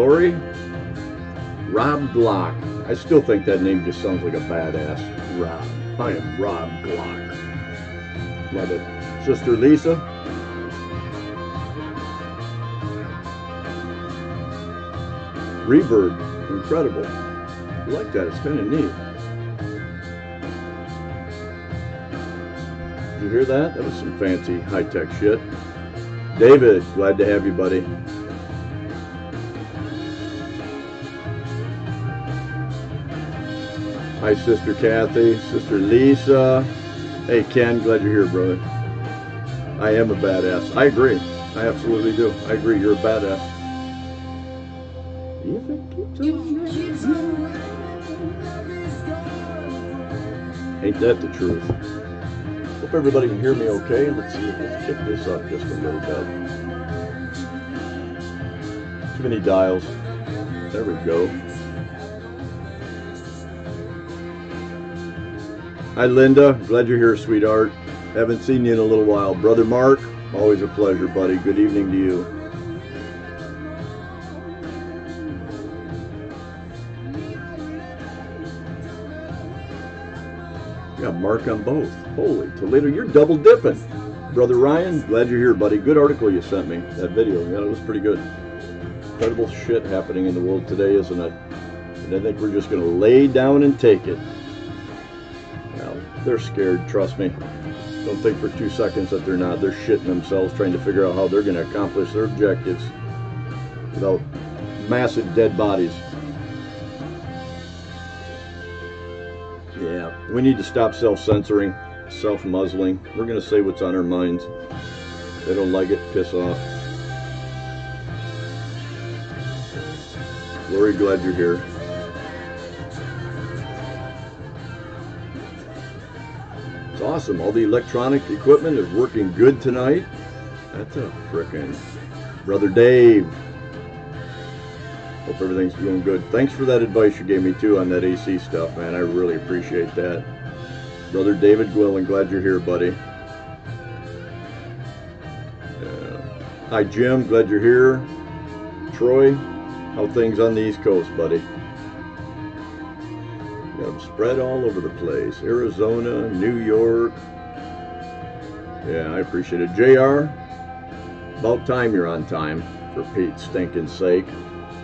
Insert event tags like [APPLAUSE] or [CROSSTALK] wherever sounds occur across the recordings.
Lori. Rob Glock. I still think that name just sounds like a badass. Rob. I am Rob Glock. Love it. Sister Lisa. Reverb. Incredible. I like that. It's kind of neat. Did you hear that? That was some fancy high-tech shit. David, glad to have you, buddy. Hi, Sister Kathy, Sister Lisa. Hey, Ken, glad you're here, brother. I am a badass. I agree. I absolutely do. I agree. You're a badass. If it keeps on Ain't that the truth? Hope everybody can hear me okay. Let's see. If let's kick this up just a little bit. Too many dials. There we go. Hi, Linda. Glad you're here, sweetheart. Haven't seen you in a little while. Brother Mark, always a pleasure, buddy. Good evening to you. Got Mark on both. Holy Toledo, you're double dipping. Brother Ryan, glad you're here, buddy. Good article you sent me. That video, yeah, it was pretty good. Incredible shit happening in the world today, isn't it? And I think we're just going to lay down and take it. They're scared, trust me. Don't think for two seconds that they're not. They're shitting themselves trying to figure out how they're going to accomplish their objectives without massive dead bodies. Yeah, we need to stop self-censoring, self-muzzling. We're going to say what's on our minds. They don't like it, piss off. Lori, glad you're here. Awesome. All the electronic equipment is working good tonight. That's a frickin' brother Dave. Hope everything's going good. Thanks for that advice you gave me too on that AC stuff, man. I really appreciate that. Brother David Gwillen, glad you're here, buddy. Yeah. Hi, Jim. Glad you're here. Troy, how things on the East Coast, buddy? Spread all over the place. Arizona, New York. Yeah, I appreciate it. JR, about time you're on time, for Pete's stinking sake.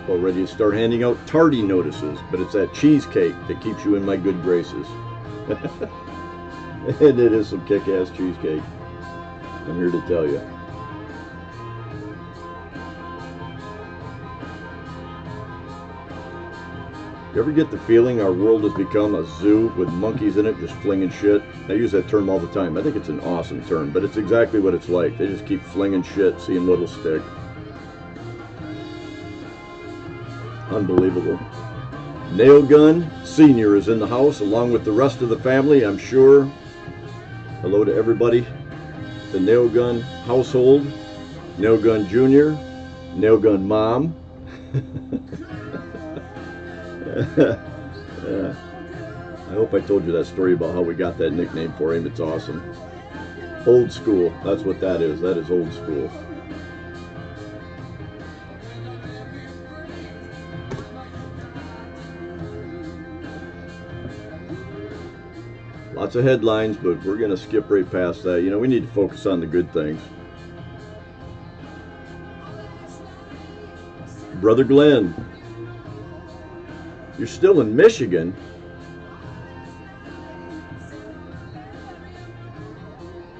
About ready to start handing out tardy notices, but it's that cheesecake that keeps you in my good graces. [LAUGHS] and it is some kick-ass cheesecake. I'm here to tell you. You ever get the feeling our world has become a zoo with monkeys in it just flinging shit? I use that term all the time. I think it's an awesome term, but it's exactly what it's like. They just keep flinging shit, seeing little stick. Unbelievable. Nail Gun Senior is in the house along with the rest of the family, I'm sure. Hello to everybody. The Nail Gun household, Nail Gun Junior, Nail Gun Mom. [LAUGHS] [LAUGHS] yeah. I hope I told you that story about how we got that nickname for him. It's awesome. Old school. That's what that is. That is old school. Lots of headlines, but we're going to skip right past that. You know, we need to focus on the good things. Brother Glenn, you're still in Michigan.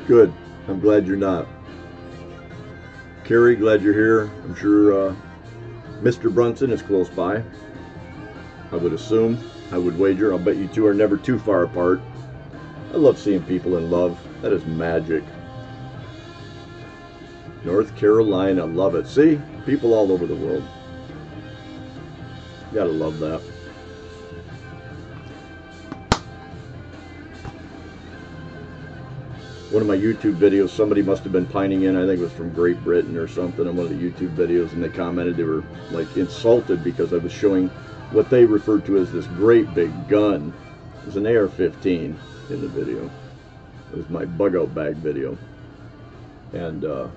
Good. I'm glad you're not. Carrie, glad you're here. I'm sure uh, Mr. Brunson is close by. I would assume. I would wager. I'll bet you two are never too far apart. I love seeing people in love. That is magic. North Carolina, love it. See? People all over the world. Gotta love that. One of my YouTube videos, somebody must have been pining in, I think it was from Great Britain or something, on one of the YouTube videos, and they commented they were like insulted because I was showing what they referred to as this great big gun. It was an AR-15 in the video. It was my bug out bag video. And uh,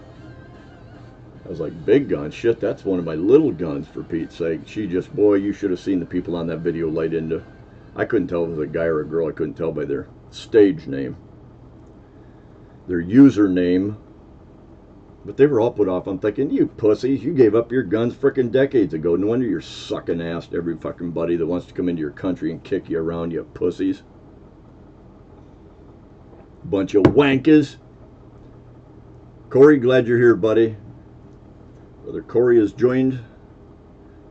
I was like, big gun? Shit, that's one of my little guns, for Pete's sake. She just, boy, you should have seen the people on that video light into. I couldn't tell if it was a guy or a girl. I couldn't tell by their stage name, their username. But they were all put off. I'm thinking, you pussies, you gave up your guns frickin' decades ago. No wonder you're sucking ass to every fucking buddy that wants to come into your country and kick you around, you pussies. Bunch of wankers. Corey, glad you're here, buddy. Brother Corey has joined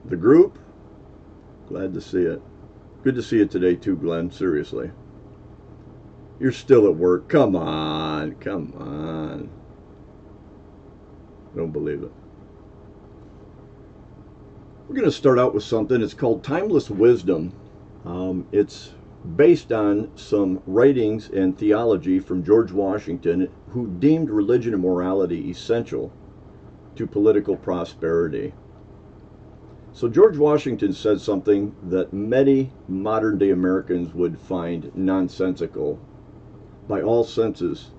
the group. Glad to see it. Good to see you today, too, Glenn. Seriously. You're still at work. Come on. Come on. Don't believe it. We're going to start out with something. It's called Timeless Wisdom. Um, it's based on some writings and theology from George Washington, who deemed religion and morality essential to political prosperity. So, George Washington said something that many modern day Americans would find nonsensical by all senses.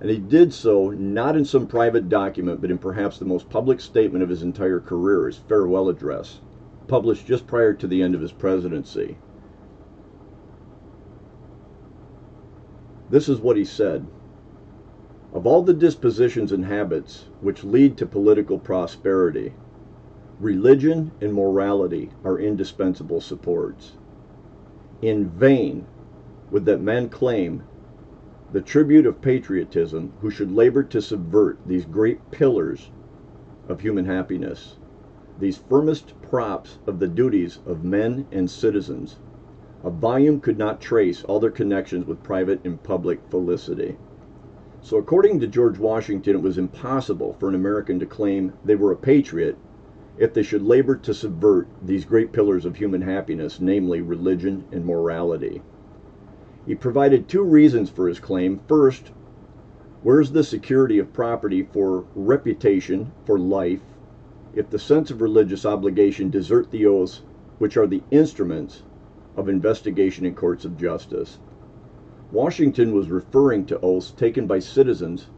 And he did so not in some private document, but in perhaps the most public statement of his entire career, his farewell address, published just prior to the end of his presidency. This is what he said Of all the dispositions and habits which lead to political prosperity, religion and morality are indispensable supports. In vain would that men claim the tribute of patriotism who should labor to subvert these great pillars of human happiness, these firmest props of the duties of men and citizens a volume could not trace all their connections with private and public felicity. So, according to George Washington, it was impossible for an American to claim they were a patriot if they should labor to subvert these great pillars of human happiness, namely religion and morality. He provided two reasons for his claim. First, where's the security of property for reputation, for life, if the sense of religious obligation desert the oaths which are the instruments of investigation in courts of justice. Washington was referring to oaths taken by citizens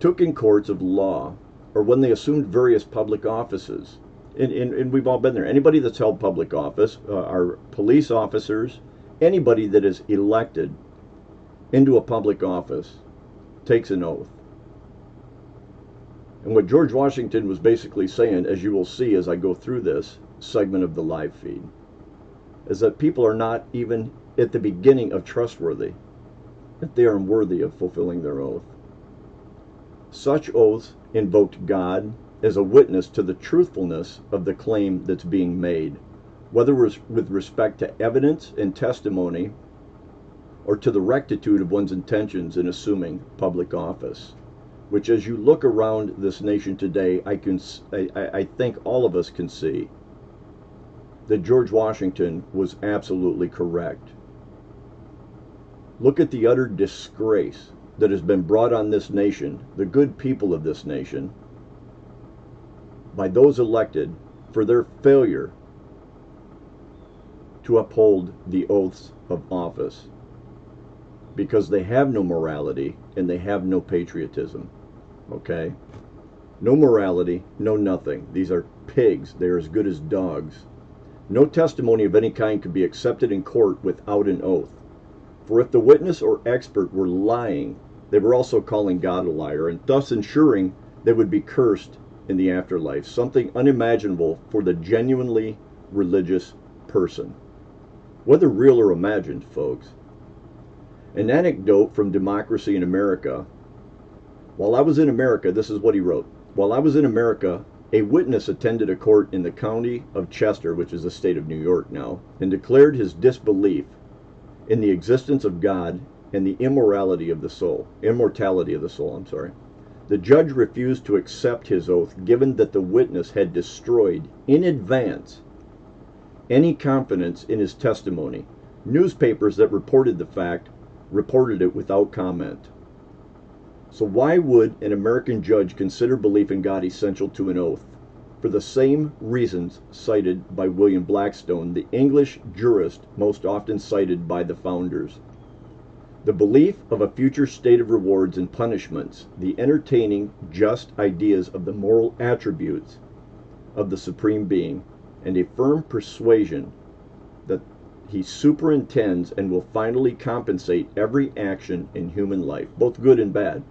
took in courts of law or when they assumed various public offices. And, and, and we've all been there. Anybody that's held public office, uh, our police officers, anybody that is elected into a public office takes an oath. And what George Washington was basically saying, as you will see as I go through this segment of the live feed, is that people are not even at the beginning of trustworthy, that they are unworthy of fulfilling their oath. Such oaths invoked God as a witness to the truthfulness of the claim that's being made, whether with respect to evidence and testimony or to the rectitude of one's intentions in assuming public office. Which, as you look around this nation today, I can, I, I think all of us can see that George Washington was absolutely correct. Look at the utter disgrace that has been brought on this nation, the good people of this nation, by those elected for their failure to uphold the oaths of office because they have no morality and they have no patriotism. Okay? No morality, no nothing. These are pigs. They're as good as dogs. No testimony of any kind could be accepted in court without an oath. For if the witness or expert were lying, they were also calling God a liar, and thus ensuring they would be cursed in the afterlife, something unimaginable for the genuinely religious person. Whether real or imagined, folks. An anecdote from Democracy in America. While I was in America, this is what he wrote. While I was in America, a witness attended a court in the county of Chester, which is the state of New York now, and declared his disbelief in the existence of God and the immorality of the soul, immortality of the soul, I'm sorry. The judge refused to accept his oath given that the witness had destroyed in advance any confidence in his testimony. Newspapers that reported the fact reported it without comment. So why would an American judge consider belief in God essential to an oath? For the same reasons cited by William Blackstone, the English jurist most often cited by the founders. The belief of a future state of rewards and punishments, the entertaining just ideas of the moral attributes of the Supreme Being, and a firm persuasion that he superintends and will finally compensate every action in human life, both good and bad,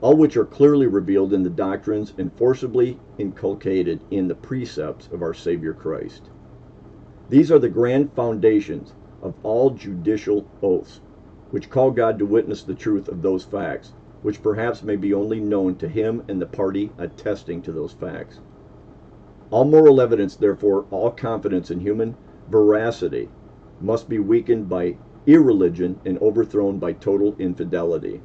all which are clearly revealed in the doctrines and forcibly inculcated in the precepts of our Savior Christ. These are the grand foundations of all judicial oaths, which call God to witness the truth of those facts, which perhaps may be only known to him and the party attesting to those facts. All moral evidence, therefore, all confidence in human veracity, must be weakened by irreligion and overthrown by total infidelity.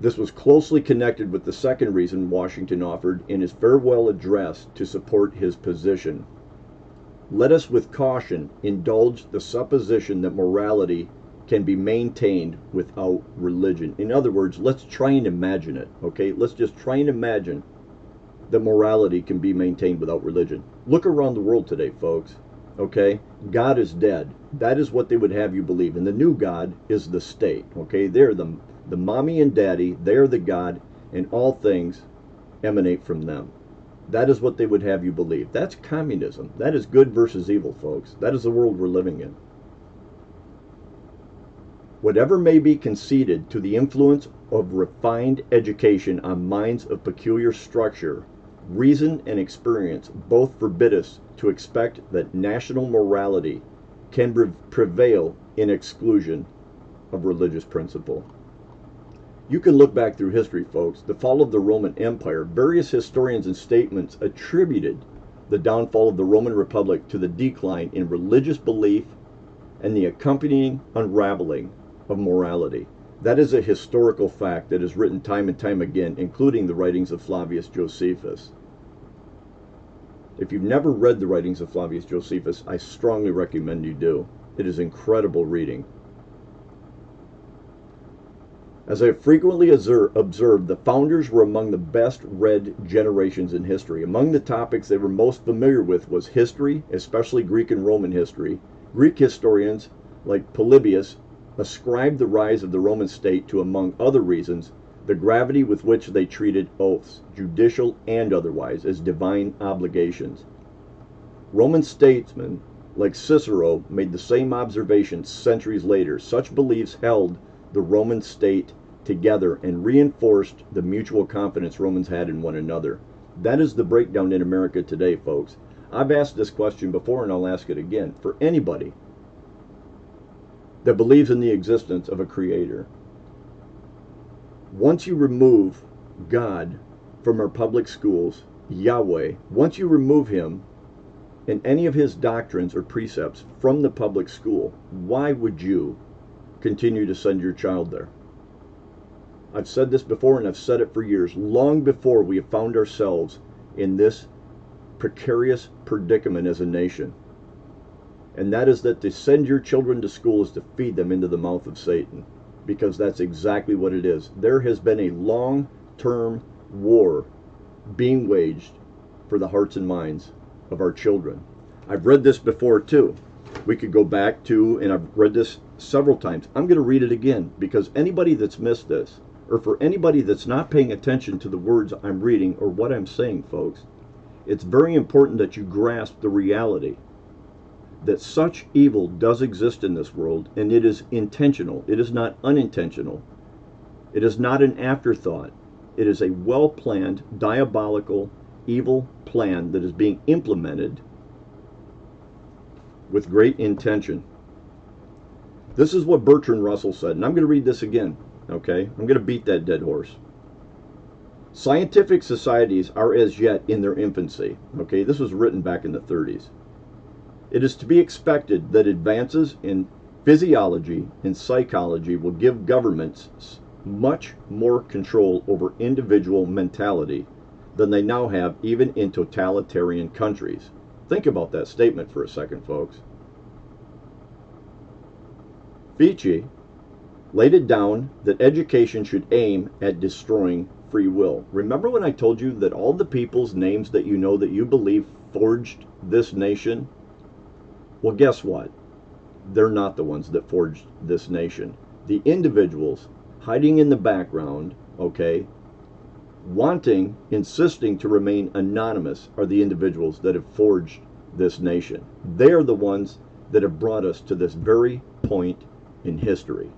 This was closely connected with the second reason Washington offered in his farewell address to support his position. Let us with caution indulge the supposition that morality can be maintained without religion. In other words, let's try and imagine it, okay? Let's just try and imagine that morality can be maintained without religion. Look around the world today, folks. Okay? God is dead. That is what they would have you believe. And the new God is the state. Okay? They're the, the mommy and daddy, they're the God, and all things emanate from them. That is what they would have you believe. That's communism. That is good versus evil, folks. That is the world we're living in. Whatever may be conceded to the influence of refined education on minds of peculiar structure Reason and experience both forbid us to expect that national morality can prevail in exclusion of religious principle. You can look back through history, folks. The fall of the Roman Empire, various historians and statements attributed the downfall of the Roman Republic to the decline in religious belief and the accompanying unraveling of morality. That is a historical fact that is written time and time again, including the writings of Flavius Josephus. If you've never read the writings of Flavius Josephus, I strongly recommend you do. It is incredible reading. As I frequently observed, the founders were among the best read generations in history. Among the topics they were most familiar with was history, especially Greek and Roman history. Greek historians like Polybius ascribed the rise of the Roman state to, among other reasons, the gravity with which they treated oaths, judicial and otherwise, as divine obligations. Roman statesmen like Cicero made the same observations centuries later. Such beliefs held the Roman state together and reinforced the mutual confidence Romans had in one another. That is the breakdown in America today, folks. I've asked this question before and I'll ask it again. For anybody that believes in the existence of a creator. Once you remove God from our public schools, Yahweh, once you remove him and any of his doctrines or precepts from the public school, why would you continue to send your child there? I've said this before and I've said it for years, long before we have found ourselves in this precarious predicament as a nation and that is that to send your children to school is to feed them into the mouth of Satan, because that's exactly what it is. There has been a long term war being waged for the hearts and minds of our children. I've read this before too. We could go back to, and I've read this several times. I'm going to read it again because anybody that's missed this, or for anybody that's not paying attention to the words I'm reading or what I'm saying, folks, it's very important that you grasp the reality that such evil does exist in this world and it is intentional. It is not unintentional. It is not an afterthought. It is a well planned, diabolical, evil plan that is being implemented with great intention. This is what Bertrand Russell said, and I'm going to read this again, okay? I'm going to beat that dead horse. Scientific societies are as yet in their infancy, okay? This was written back in the 30s. It is to be expected that advances in physiology and psychology will give governments much more control over individual mentality than they now have even in totalitarian countries. Think about that statement for a second, folks. Fichte laid it down that education should aim at destroying free will. Remember when I told you that all the people's names that you know that you believe forged this nation well, guess what? they're not the ones that forged this nation. The individuals hiding in the background, okay, wanting, insisting to remain anonymous are the individuals that have forged this nation. They are the ones that have brought us to this very point in history.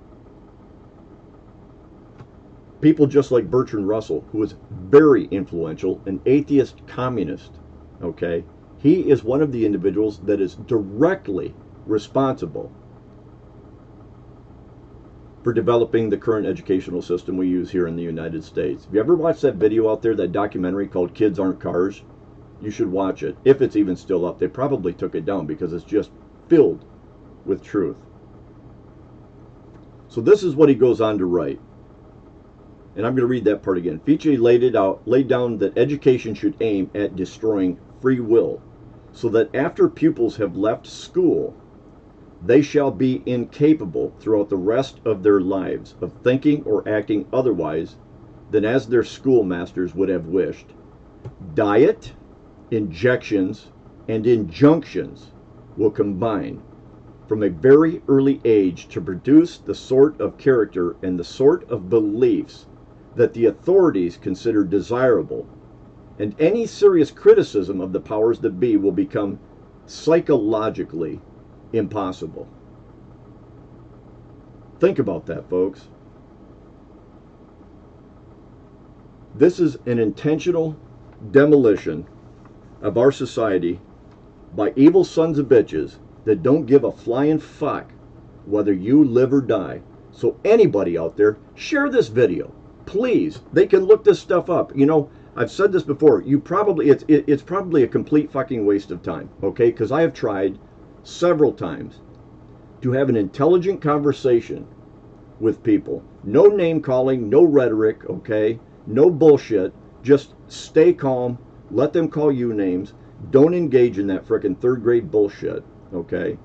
People just like Bertrand Russell, who was very influential, an atheist communist, okay? He is one of the individuals that is directly responsible for developing the current educational system we use here in the United States. Have you ever watched that video out there, that documentary called Kids Aren't Cars? You should watch it. If it's even still up, they probably took it down because it's just filled with truth. So this is what he goes on to write. And I'm going to read that part again. Fichte laid it out, laid down that education should aim at destroying free will, so that after pupils have left school, they shall be incapable throughout the rest of their lives of thinking or acting otherwise than as their schoolmasters would have wished. Diet, injections, and injunctions will combine from a very early age to produce the sort of character and the sort of beliefs that the authorities consider desirable, and any serious criticism of the powers that be will become psychologically impossible. Think about that, folks. This is an intentional demolition of our society by evil sons of bitches that don't give a flying fuck whether you live or die. So anybody out there, share this video. Please. They can look this stuff up. You know, I've said this before. You probably it's it, it's probably a complete fucking waste of time, okay? Cuz I have tried several times to have an intelligent conversation with people. No name calling, no rhetoric, okay? No bullshit. Just stay calm. Let them call you names. Don't engage in that frickin' third grade bullshit, okay?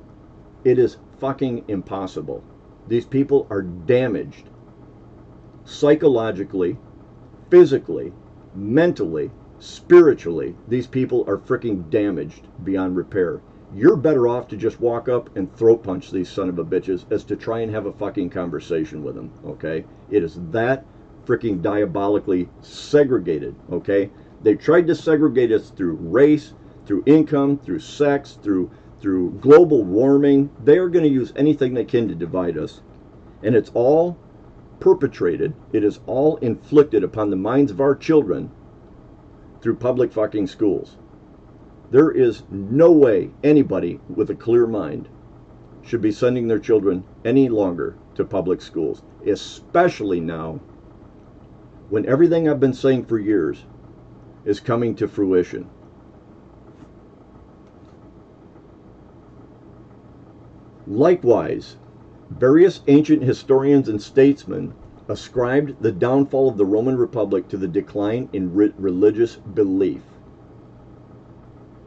It is fucking impossible. These people are damaged psychologically, physically, mentally, spiritually. These people are freaking damaged beyond repair you're better off to just walk up and throat punch these son of a bitches as to try and have a fucking conversation with them, okay? It is that freaking diabolically segregated, okay? They tried to segregate us through race, through income, through sex, through through global warming. They are going to use anything they can to divide us. And it's all perpetrated, it is all inflicted upon the minds of our children through public fucking schools. There is no way anybody with a clear mind should be sending their children any longer to public schools, especially now when everything I've been saying for years is coming to fruition. Likewise, various ancient historians and statesmen ascribed the downfall of the Roman Republic to the decline in re- religious belief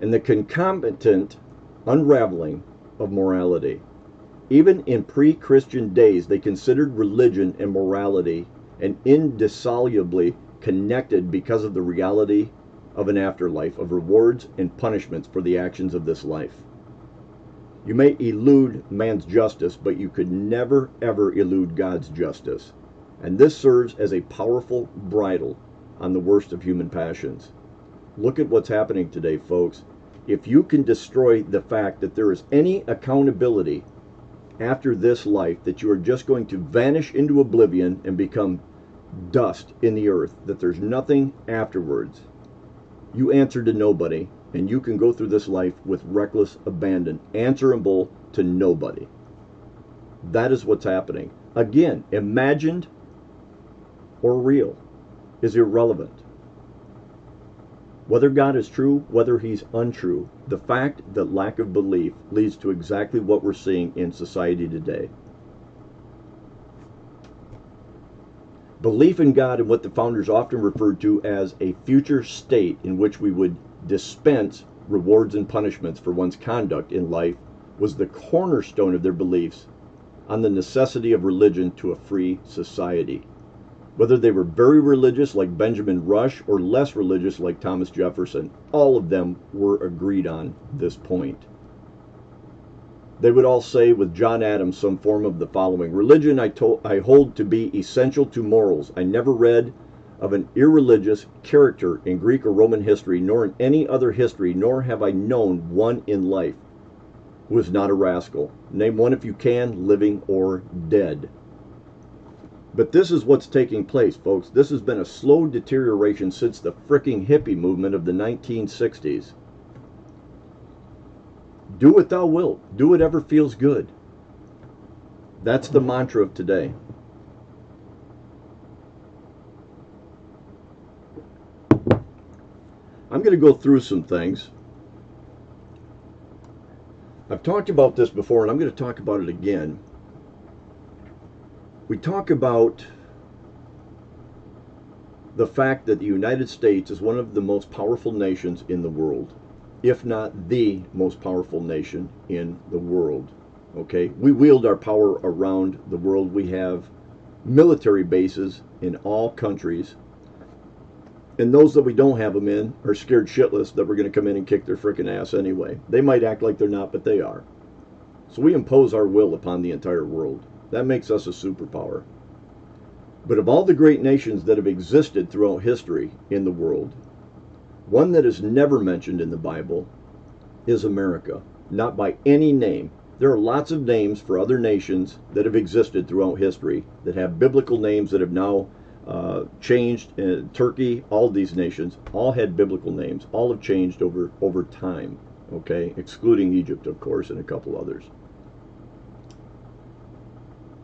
and the concomitant unraveling of morality. Even in pre Christian days, they considered religion and morality and indissolubly connected because of the reality of an afterlife, of rewards and punishments for the actions of this life. You may elude man's justice, but you could never, ever elude God's justice. And this serves as a powerful bridle on the worst of human passions. Look at what's happening today, folks if you can destroy the fact that there is any accountability after this life, that you are just going to vanish into oblivion and become dust in the earth, that there's nothing afterwards, you answer to nobody, and you can go through this life with reckless abandon, answerable to nobody. That is what's happening. Again, imagined or real is irrelevant. Whether God is true, whether he's untrue, the fact that lack of belief leads to exactly what we're seeing in society today. Belief in God and what the founders often referred to as a future state in which we would dispense rewards and punishments for one's conduct in life was the cornerstone of their beliefs on the necessity of religion to a free society whether they were very religious like Benjamin Rush or less religious like Thomas Jefferson. All of them were agreed on this point. they would all say with John Adams some form of the following Religion I, to- I hold to be essential to morals. I never read of an irreligious character in Greek or Roman history, nor in any other history, nor have I known one in life who is not a rascal. Name one if you can, living or dead. But this is what's taking place, folks. This has been a slow deterioration since the fricking hippie movement of the 1960s. Do what thou wilt. Do whatever feels good. That's the mantra of today. I'm going to go through some things. I've talked about this before, and I'm going to talk about it again. We talk about the fact that the United States is one of the most powerful nations in the world, if not the most powerful nation in the world. Okay? We wield our power around the world. We have military bases in all countries. And those that we don't have them in are scared shitless that we're going to come in and kick their freaking ass anyway. They might act like they're not, but they are. So we impose our will upon the entire world. That makes us a superpower. But of all the great nations that have existed throughout history in the world, one that is never mentioned in the Bible is America. Not by any name. There are lots of names for other nations that have existed throughout history that have biblical names that have now uh, changed. Uh, Turkey, all these nations, all had biblical names. All have changed over over time. Okay, excluding Egypt, of course, and a couple others.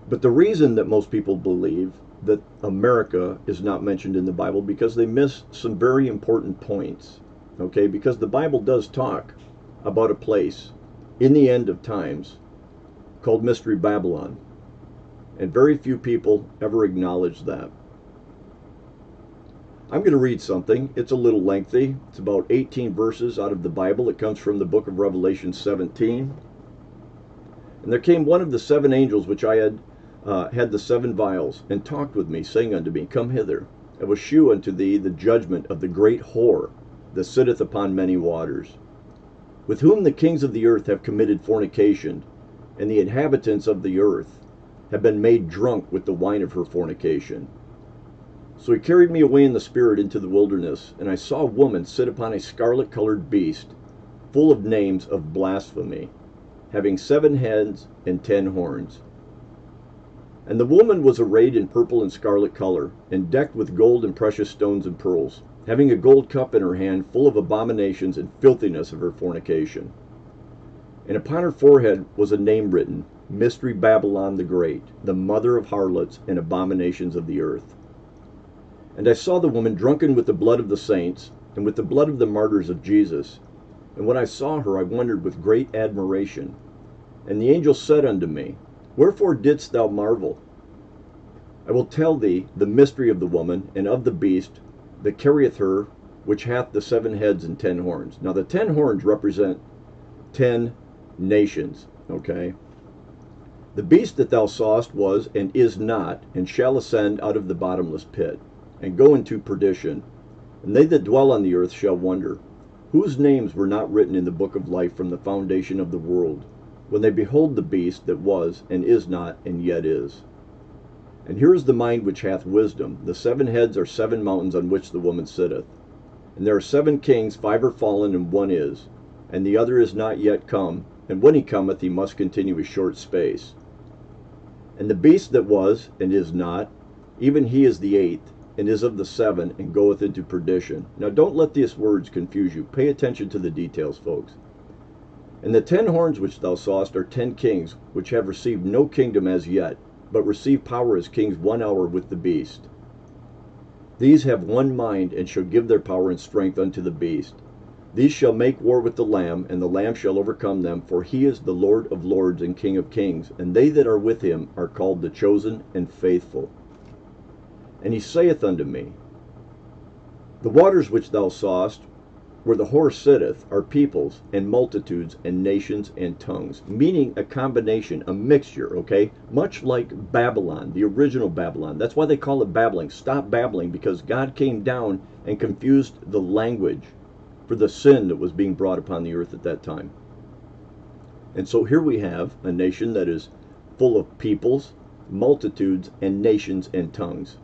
But the reason that most people believe that America is not mentioned in the Bible because they miss some very important points. Okay, because the Bible does talk about a place in the end of times called Mystery Babylon. And very few people ever acknowledge that. I'm going to read something. It's a little lengthy. It's about 18 verses out of the Bible. It comes from the book of Revelation 17. And there came one of the seven angels which I had uh, had the seven vials, and talked with me, saying unto me, Come hither. I will shew unto thee the judgment of the great whore that sitteth upon many waters, with whom the kings of the earth have committed fornication, and the inhabitants of the earth have been made drunk with the wine of her fornication. So he carried me away in the spirit into the wilderness, and I saw a woman sit upon a scarlet colored beast, full of names of blasphemy, having seven heads and ten horns. And the woman was arrayed in purple and scarlet color, and decked with gold and precious stones and pearls, having a gold cup in her hand full of abominations and filthiness of her fornication. And upon her forehead was a name written, Mystery Babylon the Great, the mother of harlots and abominations of the earth. And I saw the woman drunken with the blood of the saints, and with the blood of the martyrs of Jesus. And when I saw her, I wondered with great admiration. And the angel said unto me, Wherefore didst thou marvel? I will tell thee the mystery of the woman and of the beast that carrieth her, which hath the seven heads and ten horns. Now, the ten horns represent ten nations, okay? The beast that thou sawest was and is not, and shall ascend out of the bottomless pit, and go into perdition. And they that dwell on the earth shall wonder, whose names were not written in the book of life from the foundation of the world when they behold the beast that was, and is not, and yet is. And here is the mind which hath wisdom. The seven heads are seven mountains on which the woman sitteth. And there are seven kings, five are fallen, and one is. And the other is not yet come, and when he cometh, he must continue a short space. And the beast that was, and is not, even he is the eighth, and is of the seven, and goeth into perdition. Now don't let these words confuse you. Pay attention to the details, folks. And the ten horns which thou sawest are ten kings, which have received no kingdom as yet, but receive power as kings one hour with the beast. These have one mind, and shall give their power and strength unto the beast. These shall make war with the Lamb, and the Lamb shall overcome them, for he is the Lord of lords and King of kings, and they that are with him are called the chosen and faithful. And he saith unto me, The waters which thou sawest where the horse sitteth are peoples and multitudes and nations and tongues, meaning a combination, a mixture, okay? Much like Babylon, the original Babylon. That's why they call it babbling. Stop babbling because God came down and confused the language for the sin that was being brought upon the earth at that time. And so here we have a nation that is full of peoples, multitudes, and nations and tongues.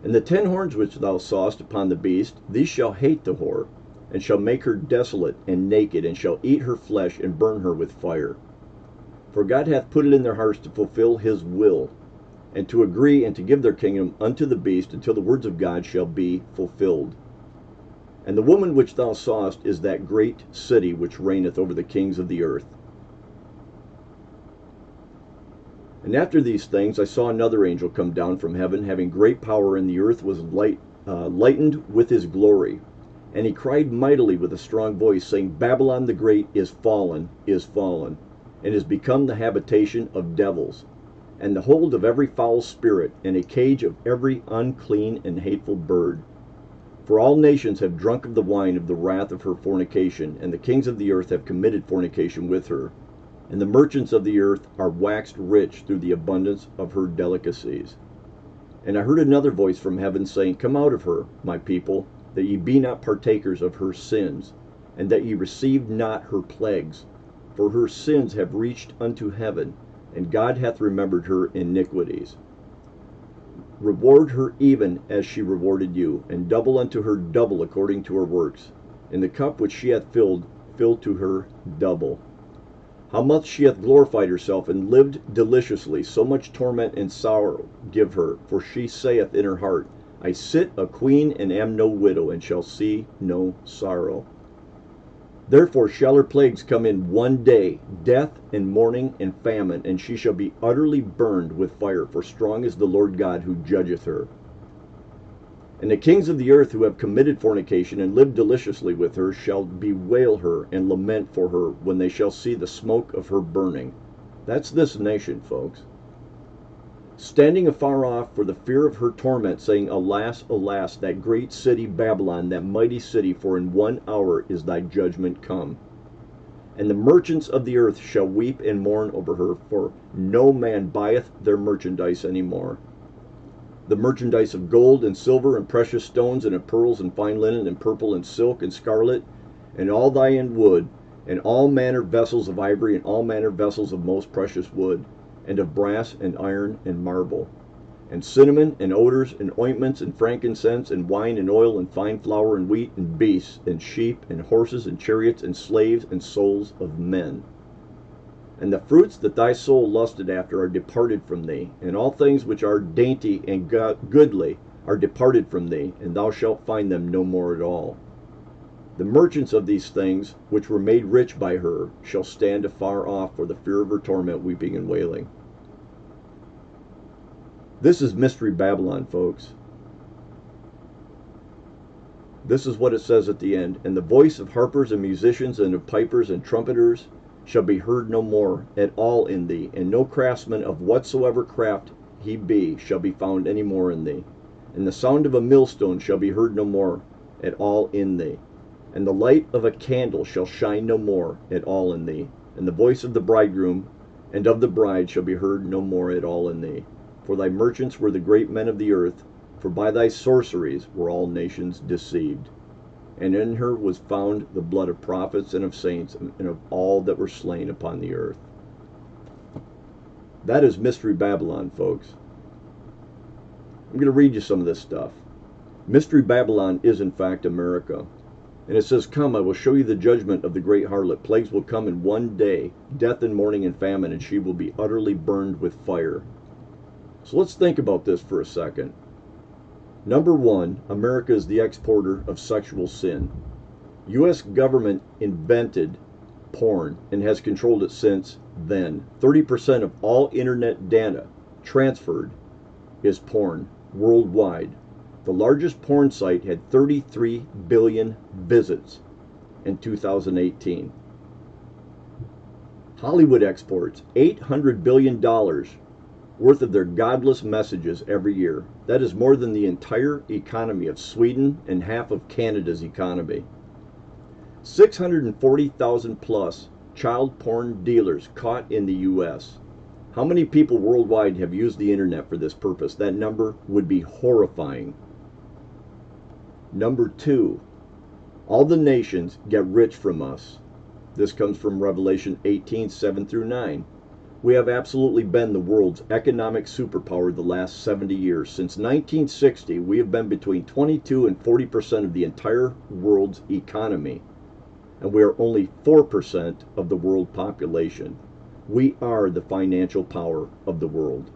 And the ten horns which thou sawest upon the beast, these shall hate the whore, and shall make her desolate and naked, and shall eat her flesh and burn her with fire. For God hath put it in their hearts to fulfill his will, and to agree and to give their kingdom unto the beast until the words of God shall be fulfilled. And the woman which thou sawest is that great city which reigneth over the kings of the earth. And after these things I saw another angel come down from heaven, having great power, and the earth was light, uh, lightened with his glory. And he cried mightily with a strong voice, saying, Babylon the Great is fallen, is fallen, and is become the habitation of devils, and the hold of every foul spirit, and a cage of every unclean and hateful bird. For all nations have drunk of the wine of the wrath of her fornication, and the kings of the earth have committed fornication with her. And the merchants of the earth are waxed rich through the abundance of her delicacies. And I heard another voice from heaven saying, Come out of her, my people, that ye be not partakers of her sins, and that ye receive not her plagues. For her sins have reached unto heaven, and God hath remembered her iniquities. Reward her even as she rewarded you, and double unto her double according to her works. And the cup which she hath filled, fill to her double. How much she hath glorified herself and lived deliciously, so much torment and sorrow give her, for she saith in her heart, I sit a queen and am no widow, and shall see no sorrow. Therefore shall her plagues come in one day, death and mourning and famine, and she shall be utterly burned with fire, for strong is the Lord God who judgeth her. And the kings of the earth who have committed fornication and lived deliciously with her shall bewail her and lament for her when they shall see the smoke of her burning. That's this nation, folks standing afar off for the fear of her torment, saying, Alas, alas, that great city Babylon, that mighty city, for in one hour is thy judgment come. And the merchants of the earth shall weep and mourn over her, for no man buyeth their merchandise any more. The merchandise of gold and silver and precious stones and of pearls and fine linen and purple and silk and scarlet and all thyine wood and all manner vessels of ivory and all manner vessels of most precious wood and of brass and iron and marble, and cinnamon and odors and ointments and frankincense and wine and oil and fine flour and wheat and beasts and sheep and horses and chariots and slaves and souls of men. And the fruits that thy soul lusted after are departed from thee, and all things which are dainty and goodly are departed from thee, and thou shalt find them no more at all. The merchants of these things, which were made rich by her, shall stand afar off for the fear of her torment, weeping and wailing. This is Mystery Babylon, folks. This is what it says at the end. And the voice of harpers and musicians and of pipers and trumpeters shall be heard no more at all in thee, and no craftsman of whatsoever craft he be shall be found any more in thee. And the sound of a millstone shall be heard no more at all in thee. And the light of a candle shall shine no more at all in thee. And the voice of the bridegroom and of the bride shall be heard no more at all in thee for thy merchants were the great men of the earth, for by thy sorceries were all nations deceived. And in her was found the blood of prophets and of saints and of all that were slain upon the earth. That is Mystery Babylon, folks. I'm going to read you some of this stuff. Mystery Babylon is, in fact, America. And it says, Come, I will show you the judgment of the great harlot. Plagues will come in one day, death and mourning and famine, and she will be utterly burned with fire. So let's think about this for a second. Number one, America is the exporter of sexual sin. U.S. government invented porn and has controlled it since then. 30% of all internet data transferred is porn worldwide. The largest porn site had 33 billion visits in 2018. Hollywood exports $800 billion worth of their godless messages every year. That is more than the entire economy of Sweden and half of Canada's economy. 640,000 plus child porn dealers caught in the U.S. How many people worldwide have used the internet for this purpose? That number would be horrifying. Number two, all the nations get rich from us. This comes from Revelation 18 7 through 9. We have absolutely been the world's economic superpower the last 70 years. Since 1960, we have been between 22 and 40 percent of the entire world's economy, and we are only 4 percent of the world population. We are the financial power of the world.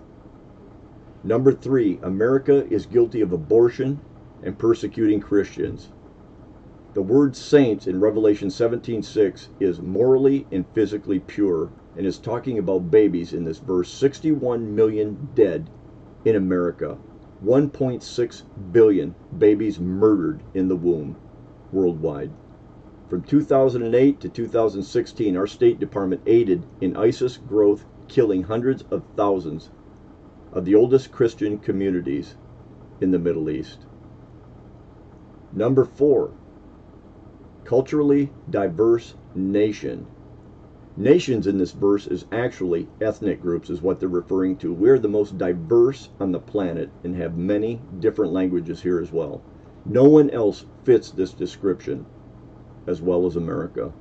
Number three, America is guilty of abortion and persecuting Christians. The word saints in Revelation 17:6 is morally and physically pure and is talking about babies in this verse 61 million dead in America. 1.6 billion babies murdered in the womb worldwide. From 2008 to 2016, our State Department aided in ISIS growth, killing hundreds of thousands of the oldest Christian communities in the Middle East. Number four, culturally diverse nation. Nations in this verse is actually ethnic groups, is what they're referring to. We're the most diverse on the planet and have many different languages here as well. No one else fits this description as well as America.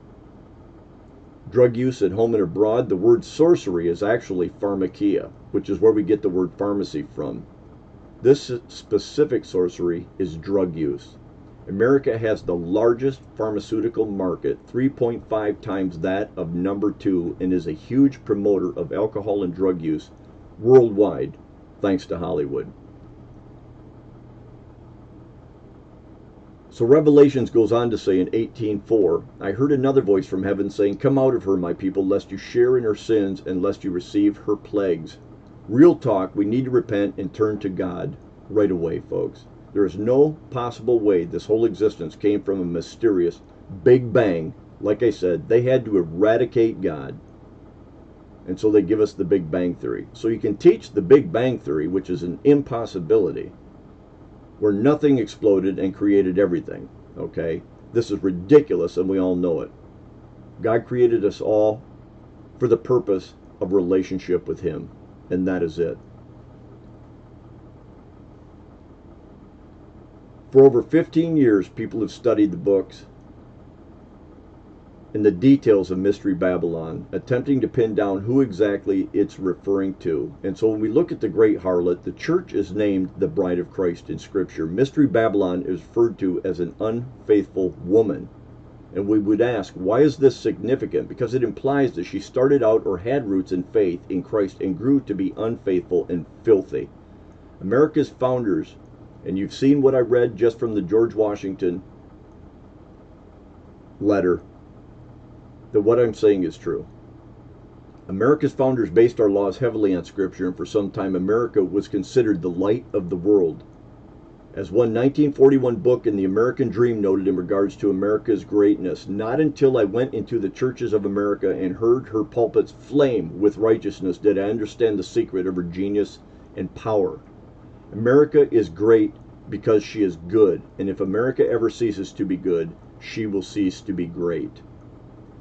Drug use at home and abroad, the word sorcery is actually pharmakeia, which is where we get the word pharmacy from. This specific sorcery is drug use. America has the largest pharmaceutical market, 3.5 times that of number two, and is a huge promoter of alcohol and drug use worldwide, thanks to Hollywood. So Revelations goes on to say in 18:4, I heard another voice from heaven saying, Come out of her, my people, lest you share in her sins and lest you receive her plagues. Real talk, we need to repent and turn to God right away, folks. There is no possible way this whole existence came from a mysterious Big Bang. Like I said, they had to eradicate God. And so they give us the Big Bang Theory. So you can teach the Big Bang Theory, which is an impossibility, where nothing exploded and created everything. Okay? This is ridiculous, and we all know it. God created us all for the purpose of relationship with Him, and that is it. For over 15 years, people have studied the books and the details of Mystery Babylon, attempting to pin down who exactly it's referring to. And so when we look at the great harlot, the church is named the bride of Christ in Scripture. Mystery Babylon is referred to as an unfaithful woman. And we would ask, why is this significant? Because it implies that she started out or had roots in faith in Christ and grew to be unfaithful and filthy. America's founders and you've seen what I read just from the George Washington letter, that what I'm saying is true. America's founders based our laws heavily on Scripture, and for some time America was considered the light of the world. As one 1941 book in the American Dream noted in regards to America's greatness, not until I went into the churches of America and heard her pulpits flame with righteousness did I understand the secret of her genius and power. America is great because she is good, and if America ever ceases to be good, she will cease to be great.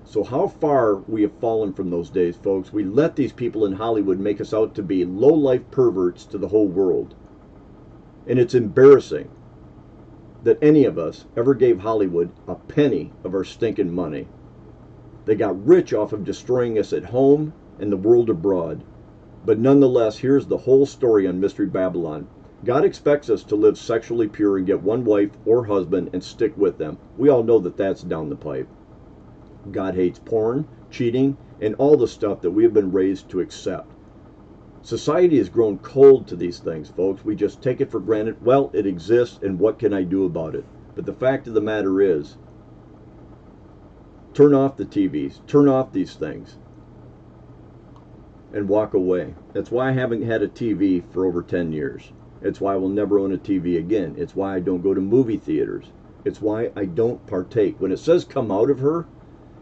So, how far we have fallen from those days, folks. We let these people in Hollywood make us out to be low life perverts to the whole world. And it's embarrassing that any of us ever gave Hollywood a penny of our stinking money. They got rich off of destroying us at home and the world abroad. But nonetheless, here's the whole story on Mystery Babylon. God expects us to live sexually pure and get one wife or husband and stick with them. We all know that that's down the pipe. God hates porn, cheating, and all the stuff that we have been raised to accept. Society has grown cold to these things, folks. We just take it for granted. Well, it exists, and what can I do about it? But the fact of the matter is, turn off the TVs, turn off these things, and walk away. That's why I haven't had a TV for over 10 years. It's why I will never own a TV again. It's why I don't go to movie theaters. It's why I don't partake. When it says come out of her,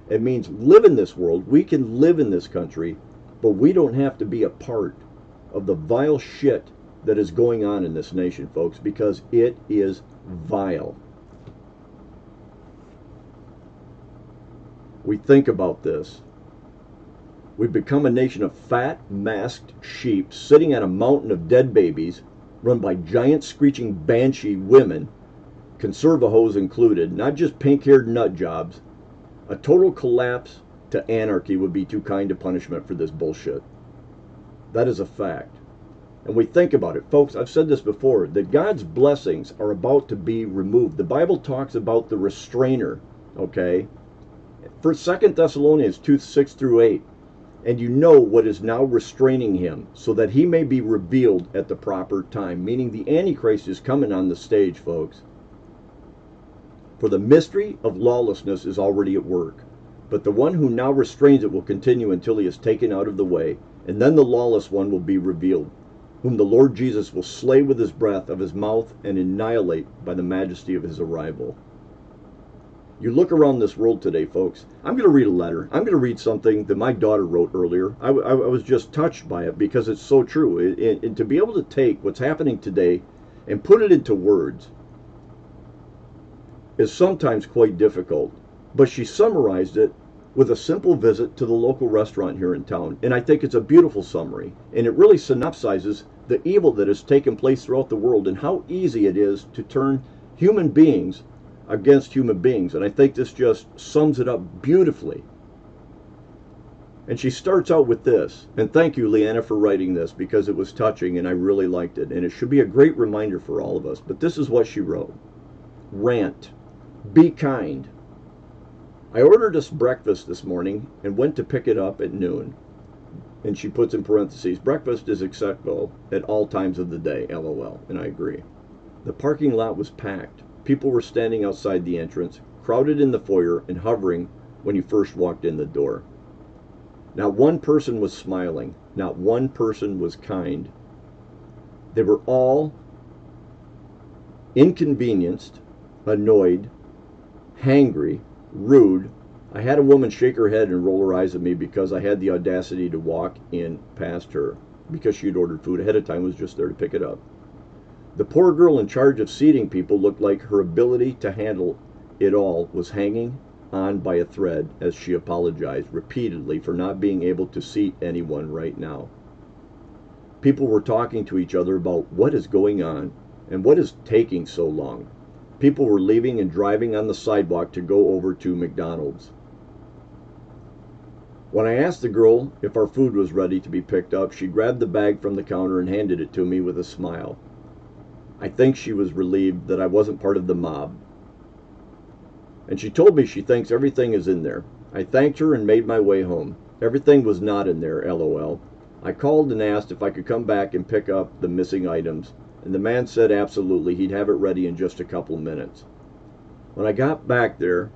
it means live in this world. We can live in this country, but we don't have to be a part of the vile shit that is going on in this nation, folks, because it is vile. We think about this. We've become a nation of fat, masked sheep sitting on a mountain of dead babies run by giant screeching banshee women, conservahos included, not just pink haired nut jobs, a total collapse to anarchy would be too kind a punishment for this bullshit. That is a fact. And we think about it, folks, I've said this before, that God's blessings are about to be removed. The Bible talks about the restrainer, okay? For Second Thessalonians 2 6 through 8. And you know what is now restraining him, so that he may be revealed at the proper time. Meaning the Antichrist is coming on the stage, folks. For the mystery of lawlessness is already at work. But the one who now restrains it will continue until he is taken out of the way, and then the lawless one will be revealed, whom the Lord Jesus will slay with his breath of his mouth and annihilate by the majesty of his arrival. You look around this world today, folks. I'm going to read a letter. I'm going to read something that my daughter wrote earlier. I, was just touched by it because it's so true. It, and to be able to take what's happening today and put it into words is sometimes quite difficult. But she summarized it with a simple visit to the local restaurant here in town. And I think it's a beautiful summary. And it really synopsizes the evil that has taken place throughout the world and how easy it is to turn human beings against human beings. And I think this just sums it up beautifully. And she starts out with this. And thank you, Leanna, for writing this because it was touching and I really liked it. And it should be a great reminder for all of us. But this is what she wrote Rant. Be kind. I ordered us breakfast this morning and went to pick it up at noon. And she puts in parentheses, breakfast is acceptable at all times of the day, lol. And I agree. The parking lot was packed. People were standing outside the entrance, crowded in the foyer, and hovering when you first walked in the door. Not one person was smiling. Not one person was kind. They were all inconvenienced, annoyed, hangry, rude. I had a woman shake her head and roll her eyes at me because I had the audacity to walk in past her because she had ordered food ahead of time, was just there to pick it up. The poor girl in charge of seating people looked like her ability to handle it all was hanging on by a thread as she apologized repeatedly for not being able to seat anyone right now. People were talking to each other about what is going on and what is taking so long. People were leaving and driving on the sidewalk to go over to McDonald's. When I asked the girl if our food was ready to be picked up, she grabbed the bag from the counter and handed it to me with a smile. I think she was relieved that I wasn't part of the mob. And she told me she thinks everything is in there. I thanked her and made my way home. Everything was not in there, lol. I called and asked if I could come back and pick up the missing items, and the man said absolutely he'd have it ready in just a couple minutes. When I got back there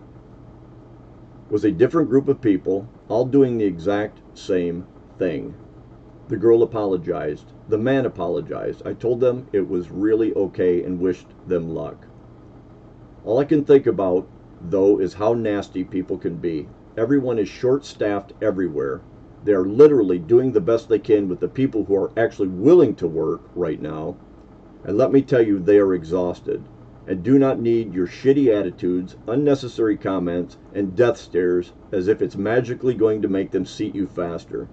was a different group of people, all doing the exact same thing. The girl apologized. The man apologized. I told them it was really okay and wished them luck. All I can think about, though, is how nasty people can be. Everyone is short staffed everywhere. They are literally doing the best they can with the people who are actually willing to work right now. And let me tell you, they are exhausted and do not need your shitty attitudes, unnecessary comments, and death stares as if it's magically going to make them seat you faster.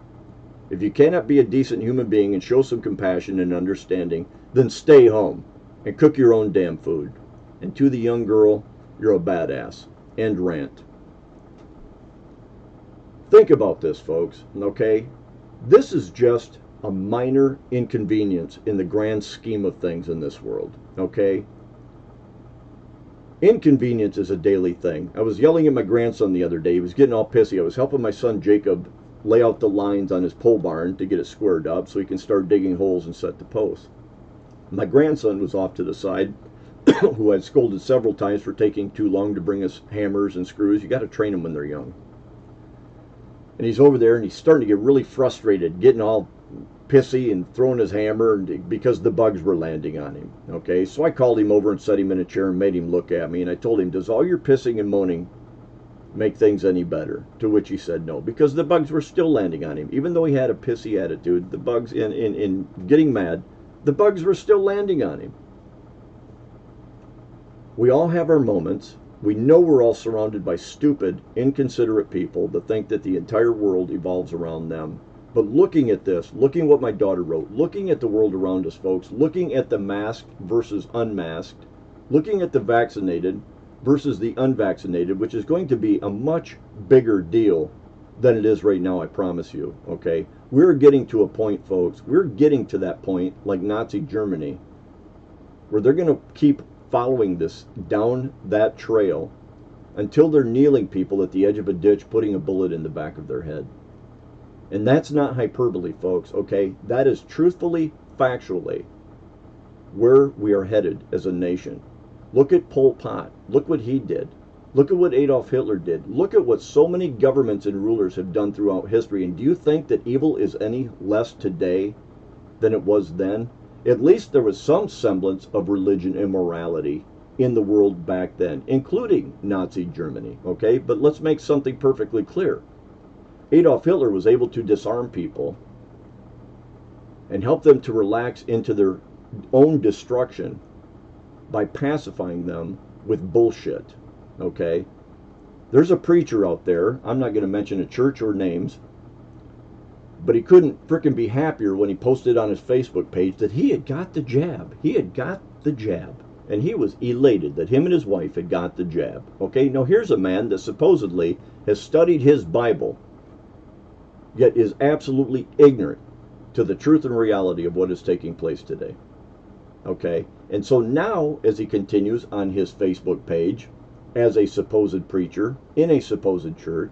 If you cannot be a decent human being and show some compassion and understanding, then stay home and cook your own damn food. And to the young girl, you're a badass. End rant. Think about this, folks, okay? This is just a minor inconvenience in the grand scheme of things in this world, okay? Inconvenience is a daily thing. I was yelling at my grandson the other day. He was getting all pissy. I was helping my son Jacob lay out the lines on his pole barn to get it squared up so he can start digging holes and set the posts. My grandson was off to the side, [COUGHS] who I'd scolded several times for taking too long to bring us hammers and screws. You got to train them when they're young. And he's over there and he's starting to get really frustrated, getting all pissy and throwing his hammer and, because the bugs were landing on him. Okay, so I called him over and set him in a chair and made him look at me. And I told him, Does all your pissing and moaning make things any better? To which he said no, because the bugs were still landing on him. Even though he had a pissy attitude, the bugs, in, in, in getting mad, the bugs were still landing on him. We all have our moments. We know we're all surrounded by stupid, inconsiderate people that think that the entire world evolves around them. But looking at this, looking what my daughter wrote, looking at the world around us, folks, looking at the masked versus unmasked, looking at the vaccinated versus the unvaccinated, which is going to be a much bigger deal than it is right now, I promise you. Okay? We're getting to a point, folks, we're getting to that point like Nazi Germany where they're going to keep following this down that trail until they're kneeling people at the edge of a ditch putting a bullet in the back of their head. And that's not hyperbole, folks, okay? That is truthfully, factually, where we are headed as a nation. Look at Pol Pot. Look what he did. Look at what Adolf Hitler did. Look at what so many governments and rulers have done throughout history. And do you think that evil is any less today than it was then? At least there was some semblance of religion and morality in the world back then, including Nazi Germany. Okay, but let's make something perfectly clear. Adolf Hitler was able to disarm people and help them to relax into their own destruction by pacifying them with bullshit. Okay? There's a preacher out there, I'm not going to mention a church or names, but he couldn't frickin' be happier when he posted on his Facebook page that he had got the jab. He had got the jab. And he was elated that him and his wife had got the jab. Okay, now here's a man that supposedly has studied his Bible, yet is absolutely ignorant to the truth and reality of what is taking place today. Okay, and so now, as he continues on his Facebook page, as a supposed preacher in a supposed church,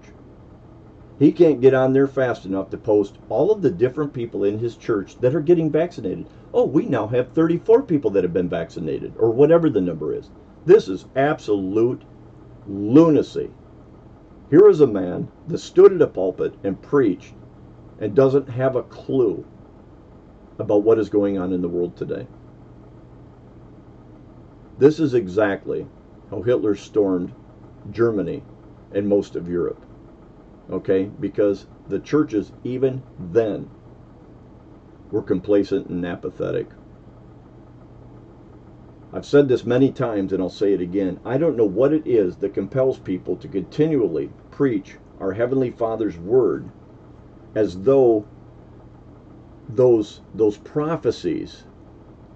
he can't get on there fast enough to post all of the different people in his church that are getting vaccinated. Oh, we now have 34 people that have been vaccinated, or whatever the number is. This is absolute lunacy. Here is a man that stood at a pulpit and preached and doesn't have a clue about what is going on in the world today. This is exactly how Hitler stormed Germany and most of Europe okay? Because the churches, even then, were complacent and apathetic. I've said this many times and I'll say it again. I don't know what it is that compels people to continually preach our Heavenly Father's Word as though those, those prophecies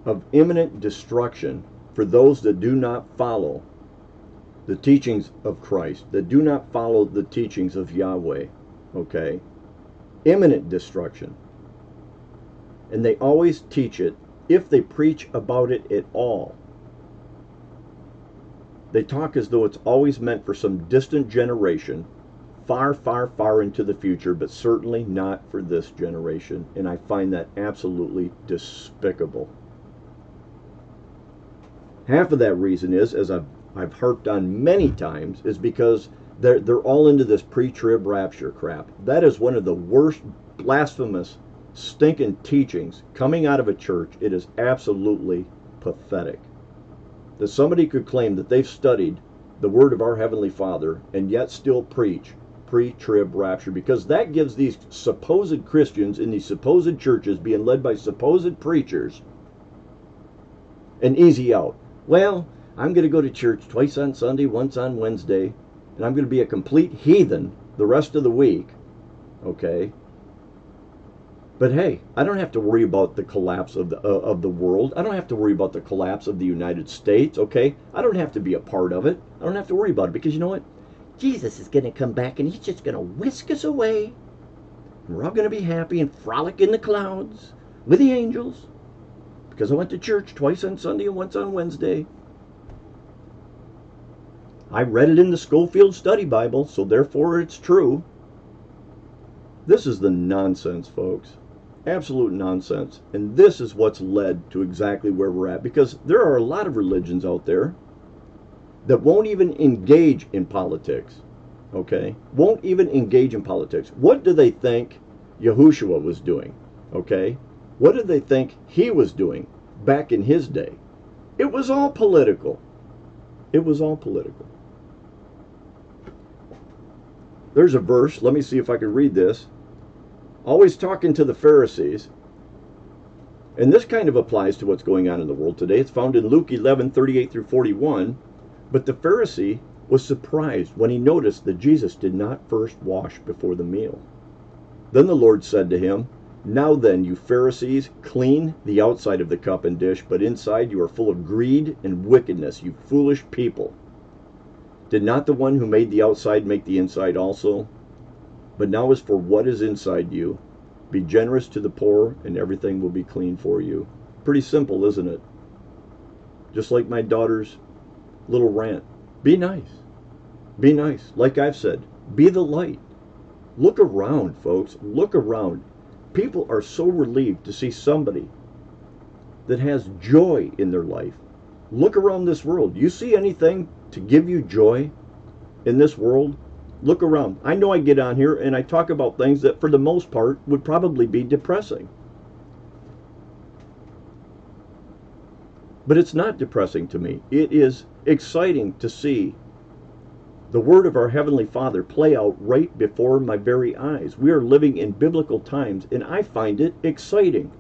of imminent destruction for those that do not follow the teachings of Christ, that do not follow the teachings of Yahweh, okay? Imminent destruction. And they always teach it, if they preach about it at all. They talk as though it's always meant for some distant generation, far, far, far into the future, but certainly not for this generation. And I find that absolutely despicable. Half of that reason is, as I've I've harped on many times is because they're, they're all into this pre-trib rapture crap. That is one of the worst blasphemous stinking teachings coming out of a church. It is absolutely pathetic. That somebody could claim that they've studied the word of our Heavenly Father and yet still preach pre-trib rapture because that gives these supposed Christians in these supposed churches being led by supposed preachers an easy out. Well, I'm going to go to church twice on Sunday, once on Wednesday, and I'm going to be a complete heathen the rest of the week. Okay? But hey, I don't have to worry about the collapse of the uh, of the world. I don't have to worry about the collapse of the United States, okay? I don't have to be a part of it. I don't have to worry about it because you know what? Jesus is going to come back and he's just going to whisk us away. And we're all going to be happy and frolic in the clouds with the angels because I went to church twice on Sunday and once on Wednesday. I read it in the Scofield Study Bible, so therefore it's true. This is the nonsense, folks. Absolute nonsense. And this is what's led to exactly where we're at because there are a lot of religions out there that won't even engage in politics. Okay? Won't even engage in politics. What do they think Yahushua was doing? Okay? What did they think he was doing back in his day? It was all political. It was all political. There's a verse. Let me see if I can read this. Always talking to the Pharisees. And this kind of applies to what's going on in the world today. It's found in Luke 11, 38 through 41. But the Pharisee was surprised when he noticed that Jesus did not first wash before the meal. Then the Lord said to him, Now then, you Pharisees, clean the outside of the cup and dish, but inside you are full of greed and wickedness, you foolish people. Did not the one who made the outside make the inside also? but now as for what is inside you. Be generous to the poor, and everything will be clean for you. Pretty simple, isn't it? Just like my daughter's little rant. Be nice. Be nice. Like I've said, be the light. Look around, folks. Look around. People are so relieved to see somebody that has joy in their life. Look around this world. You see anything to give you joy in this world? Look around. I know I get on here and I talk about things that, for the most part, would probably be depressing. But it's not depressing to me. It is exciting to see the word of our Heavenly Father play out right before my very eyes. We are living in biblical times, and I find it exciting.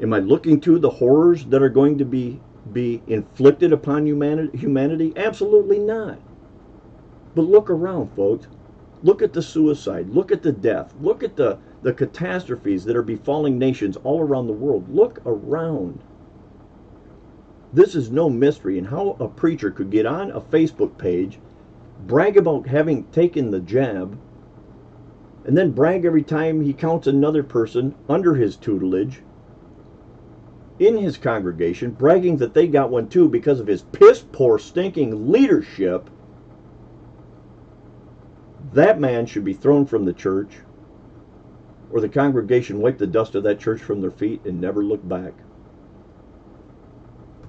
Am I looking to the horrors that are going to be, be inflicted upon humanity? Absolutely not. But look around, folks. Look at the suicide. Look at the death. Look at the, the catastrophes that are befalling nations all around the world. Look around. This is no mystery in how a preacher could get on a Facebook page, brag about having taken the jab, and then brag every time he counts another person under his tutelage in his congregation, bragging that they got one too because of his piss poor, stinking leadership. That man should be thrown from the church, or the congregation wipe the dust of that church from their feet and never look back.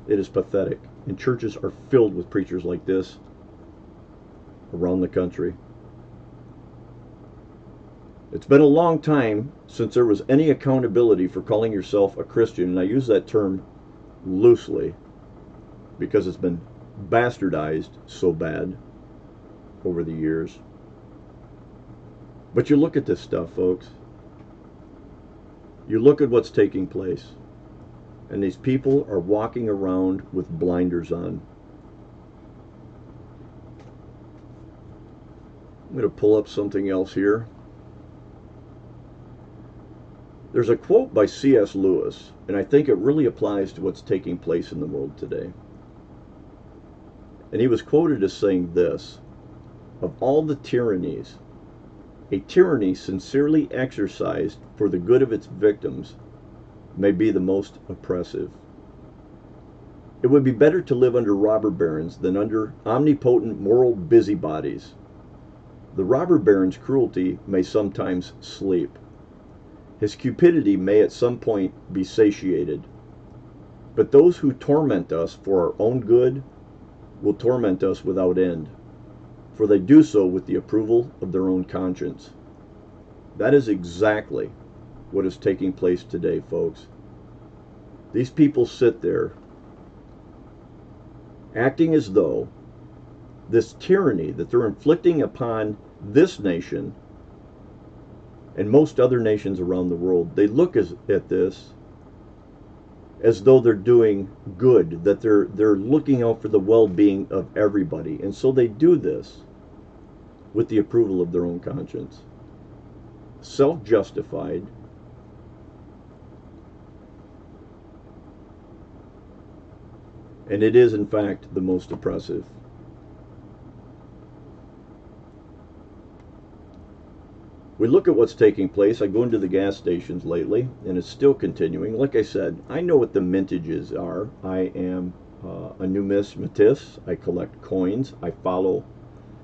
It is pathetic. And churches are filled with preachers like this around the country. It's been a long time since there was any accountability for calling yourself a Christian, and I use that term loosely because it's been bastardized so bad over the years. But you look at this stuff, folks. You look at what's taking place and these people are walking around with blinders on. I'm going to pull up something else here. There's a quote by C.S. Lewis, and I think it really applies to what's taking place in the world today. And he was quoted as saying this Of all the tyrannies, a tyranny sincerely exercised for the good of its victims may be the most oppressive. It would be better to live under robber barons than under omnipotent moral busybodies. The robber baron's cruelty may sometimes sleep. His cupidity may at some point be satiated. But those who torment us for our own good will torment us without end, for they do so with the approval of their own conscience. That is exactly what is taking place today, folks. These people sit there acting as though this tyranny that they're inflicting upon this nation and most other nations around the world, they look as, at this as though they're doing good, that they're they're looking out for the well-being of everybody. And so they do this with the approval of their own conscience. Self-justified, And it is, in fact, the most oppressive. We look at what's taking place. I go into the gas stations lately, and it's still continuing. Like I said, I know what the mintages are. I am uh, a numismatist. I collect coins. I follow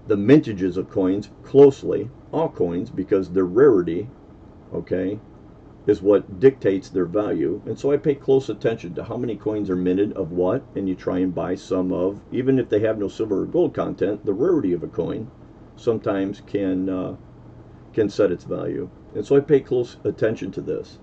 the mintages of coins closely, all coins, because their rarity, okay, is what dictates their value. And so I pay close attention to how many coins are minted of what, and you try and buy some of, even if they have no silver or gold content, the rarity of a coin sometimes can uh, can set its value. And so I pay close attention to this.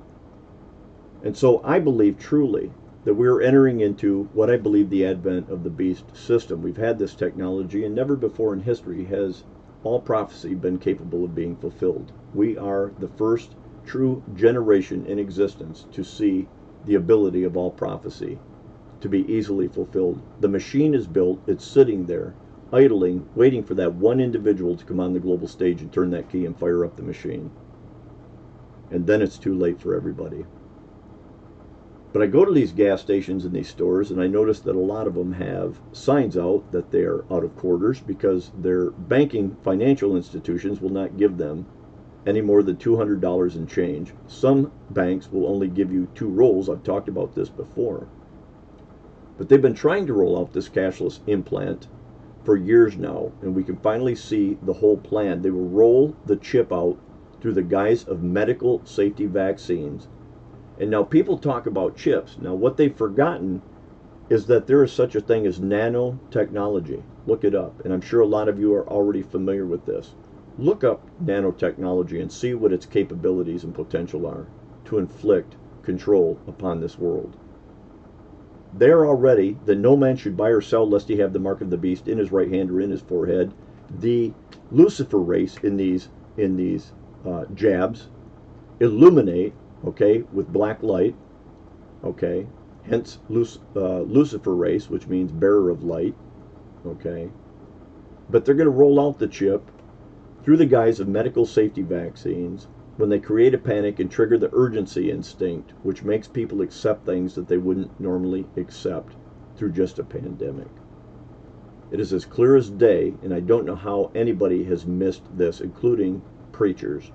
And so I believe truly that we're entering into what I believe the advent of the beast system. We've had this technology, and never before in history has all prophecy been capable of being fulfilled. We are the first true generation in existence to see the ability of all prophecy to be easily fulfilled. The machine is built, it's sitting there, idling, waiting for that one individual to come on the global stage and turn that key and fire up the machine. And then it's too late for everybody. But I go to these gas stations and these stores, and I notice that a lot of them have signs out that they are out of quarters because their banking financial institutions will not give them any more than $200 in change. Some banks will only give you two rolls. I've talked about this before. But they've been trying to roll out this cashless implant for years now, and we can finally see the whole plan. They will roll the chip out through the guise of medical safety vaccines. And now people talk about chips. Now, what they've forgotten is that there is such a thing as nanotechnology. Look it up, and I'm sure a lot of you are already familiar with this. Look up nanotechnology and see what its capabilities and potential are to inflict control upon this world. There already that no man should buy or sell lest he have the mark of the beast in his right hand or in his forehead. The luciferase in these in these uh, jabs illuminate, okay, with black light, okay, hence Luc- uh, luciferase, which means bearer of light, okay. But they're going to roll out the chip through the guise of medical safety vaccines when they create a panic and trigger the urgency instinct, which makes people accept things that they wouldn't normally accept through just a pandemic. It is as clear as day, and I don't know how anybody has missed this, including preachers.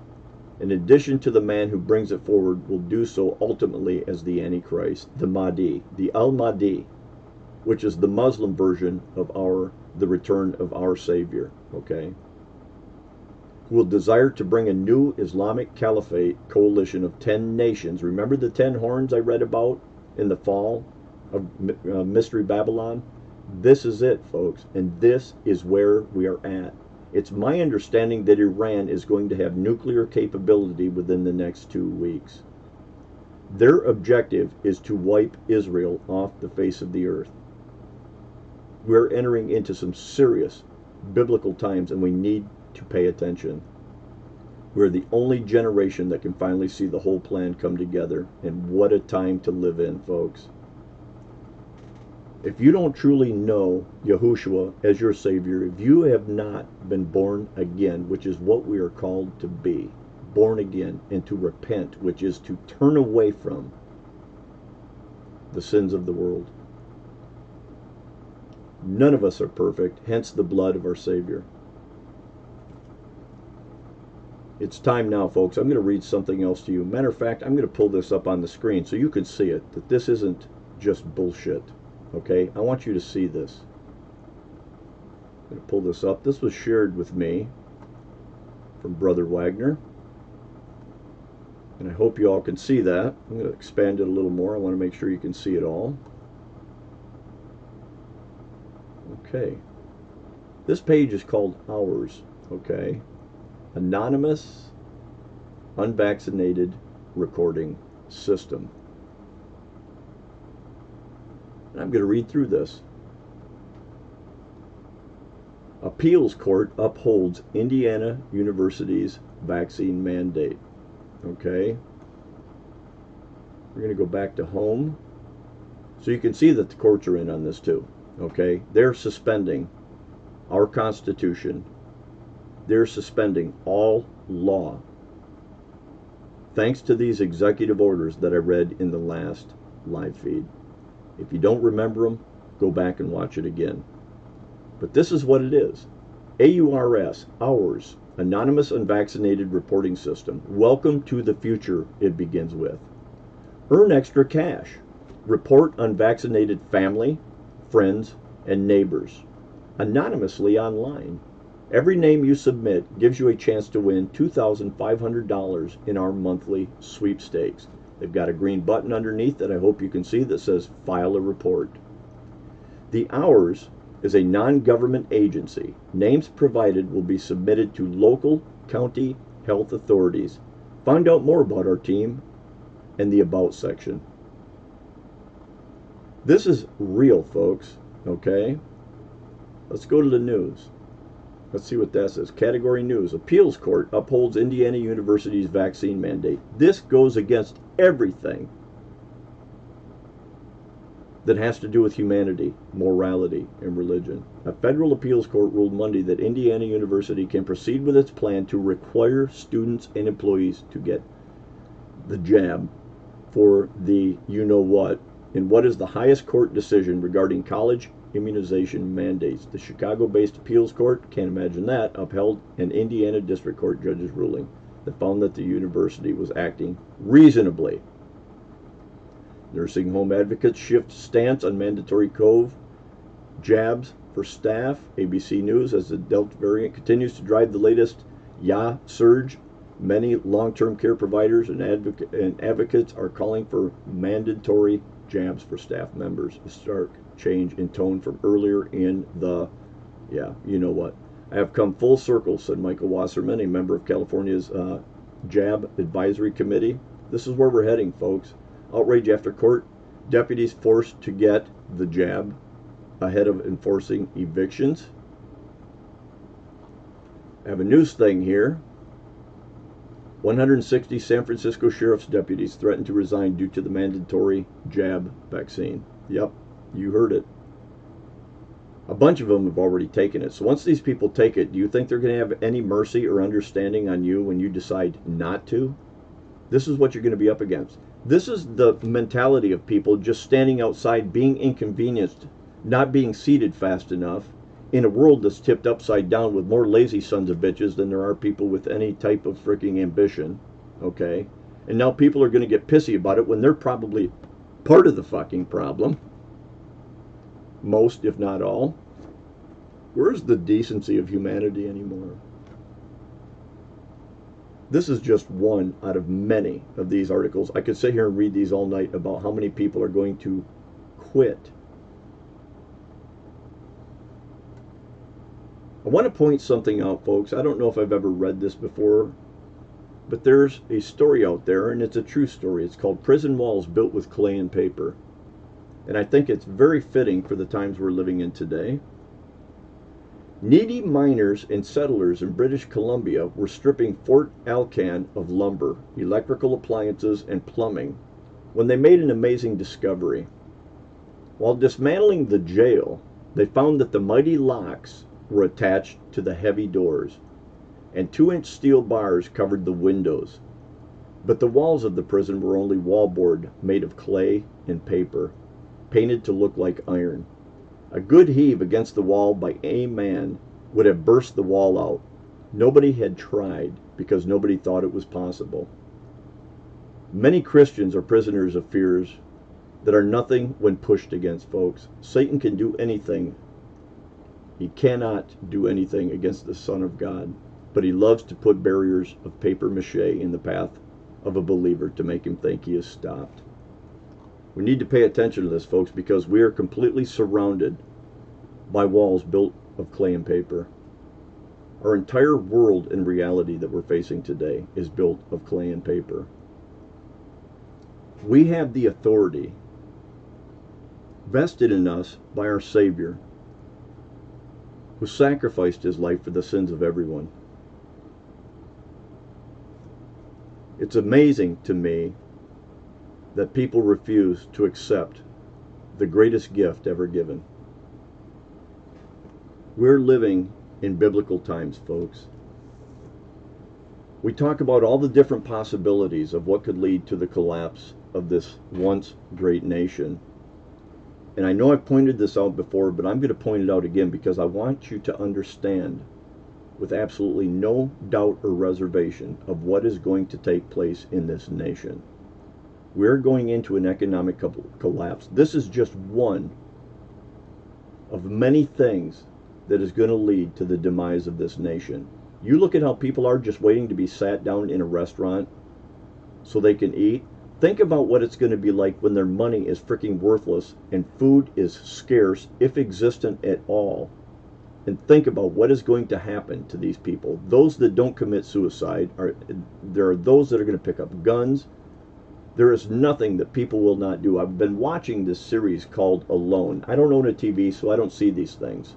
In addition to the man who brings it forward, will do so ultimately as the Antichrist, the Mahdi, the Al Mahdi, which is the Muslim version of our the return of our Savior. Okay will desire to bring a new Islamic caliphate coalition of 10 nations. Remember the 10 horns I read about in the fall of uh, Mystery Babylon? This is it, folks, and this is where we are at. It's my understanding that Iran is going to have nuclear capability within the next two weeks. Their objective is to wipe Israel off the face of the earth. We're entering into some serious biblical times, and we need to pay attention. We're the only generation that can finally see the whole plan come together, and what a time to live in, folks. If you don't truly know Yahushua as your Savior, if you have not been born again, which is what we are called to be, born again, and to repent, which is to turn away from the sins of the world. None of us are perfect, hence the blood of our Savior. It's time now, folks. I'm going to read something else to you. Matter of fact, I'm going to pull this up on the screen so you can see it, that this isn't just bullshit. Okay? I want you to see this. I'm going to pull this up. This was shared with me from Brother Wagner. And I hope you all can see that. I'm going to expand it a little more. I want to make sure you can see it all. Okay. This page is called Ours. Okay anonymous, unvaccinated recording system. And I'm going to read through this. Appeals Court upholds Indiana University's vaccine mandate. Okay. We're going to go back to home. So you can see that the courts are in on this too. Okay. They're suspending our Constitution they're suspending all law thanks to these executive orders that I read in the last live feed. If you don't remember them, go back and watch it again. But this is what it is AURS, ours, Anonymous Unvaccinated Reporting System. Welcome to the future, it begins with. Earn extra cash. Report unvaccinated family, friends, and neighbors anonymously online Every name you submit gives you a chance to win $2,500 in our monthly sweepstakes. They've got a green button underneath that I hope you can see that says File a Report. The AURS is a non government agency. Names provided will be submitted to local county health authorities. Find out more about our team in the About section. This is real, folks, okay? Let's go to the news. Let's see what that says. Category News. Appeals Court upholds Indiana University's vaccine mandate. This goes against everything that has to do with humanity, morality, and religion. A federal appeals court ruled Monday that Indiana University can proceed with its plan to require students and employees to get the jab for the you know what and what is the highest court decision regarding college immunization mandates. The Chicago based appeals court, can't imagine that, upheld an Indiana district court judge's ruling that found that the university was acting reasonably. Nursing home advocates shift stance on mandatory cove jabs for staff. ABC News, as the Delta variant continues to drive the latest Ya surge, many long term care providers and, and advocates are calling for mandatory jabs for staff members. Stark change in tone from earlier in the, yeah, you know what. I have come full circle, said Michael Wasserman, a member of California's uh, JAB Advisory Committee. This is where we're heading, folks. Outrage after court. Deputies forced to get the jab ahead of enforcing evictions. I have a news thing here. 160 San Francisco sheriff's deputies threatened to resign due to the mandatory jab vaccine. Yep, you heard it. A bunch of them have already taken it. So once these people take it, do you think they're going to have any mercy or understanding on you when you decide not to? This is what you're going to be up against. This is the mentality of people just standing outside, being inconvenienced, not being seated fast enough, in a world that's tipped upside down with more lazy sons of bitches than there are people with any type of freaking ambition, okay? And now people are going to get pissy about it when they're probably part of the fucking problem. Most, if not all. Where's the decency of humanity anymore? This is just one out of many of these articles. I could sit here and read these all night about how many people are going to quit I want to point something out, folks. I don't know if I've ever read this before, but there's a story out there, and it's a true story. It's called Prison Walls Built with Clay and Paper. And I think it's very fitting for the times we're living in today. Needy miners and settlers in British Columbia were stripping Fort Alcan of lumber, electrical appliances, and plumbing when they made an amazing discovery. While dismantling the jail, they found that the mighty locks were attached to the heavy doors, and two inch steel bars covered the windows. But the walls of the prison were only wallboard made of clay and paper, painted to look like iron. A good heave against the wall by a man would have burst the wall out. Nobody had tried because nobody thought it was possible. Many Christians are prisoners of fears that are nothing when pushed against folks. Satan can do anything he cannot do anything against the Son of God, but he loves to put barriers of paper mache in the path of a believer to make him think he is stopped. We need to pay attention to this, folks, because we are completely surrounded by walls built of clay and paper. Our entire world and reality that we're facing today is built of clay and paper. We have the authority vested in us by our Savior who sacrificed his life for the sins of everyone. It's amazing to me that people refuse to accept the greatest gift ever given. We're living in biblical times, folks. We talk about all the different possibilities of what could lead to the collapse of this once great nation and I know I've pointed this out before, but I'm going to point it out again because I want you to understand with absolutely no doubt or reservation of what is going to take place in this nation. We're going into an economic collapse. This is just one of many things that is going to lead to the demise of this nation. You look at how people are just waiting to be sat down in a restaurant so they can eat. Think about what it's going to be like when their money is freaking worthless and food is scarce, if existent at all. And think about what is going to happen to these people. Those that don't commit suicide are there are those that are going to pick up guns. There is nothing that people will not do. I've been watching this series called Alone. I don't own a TV, so I don't see these things.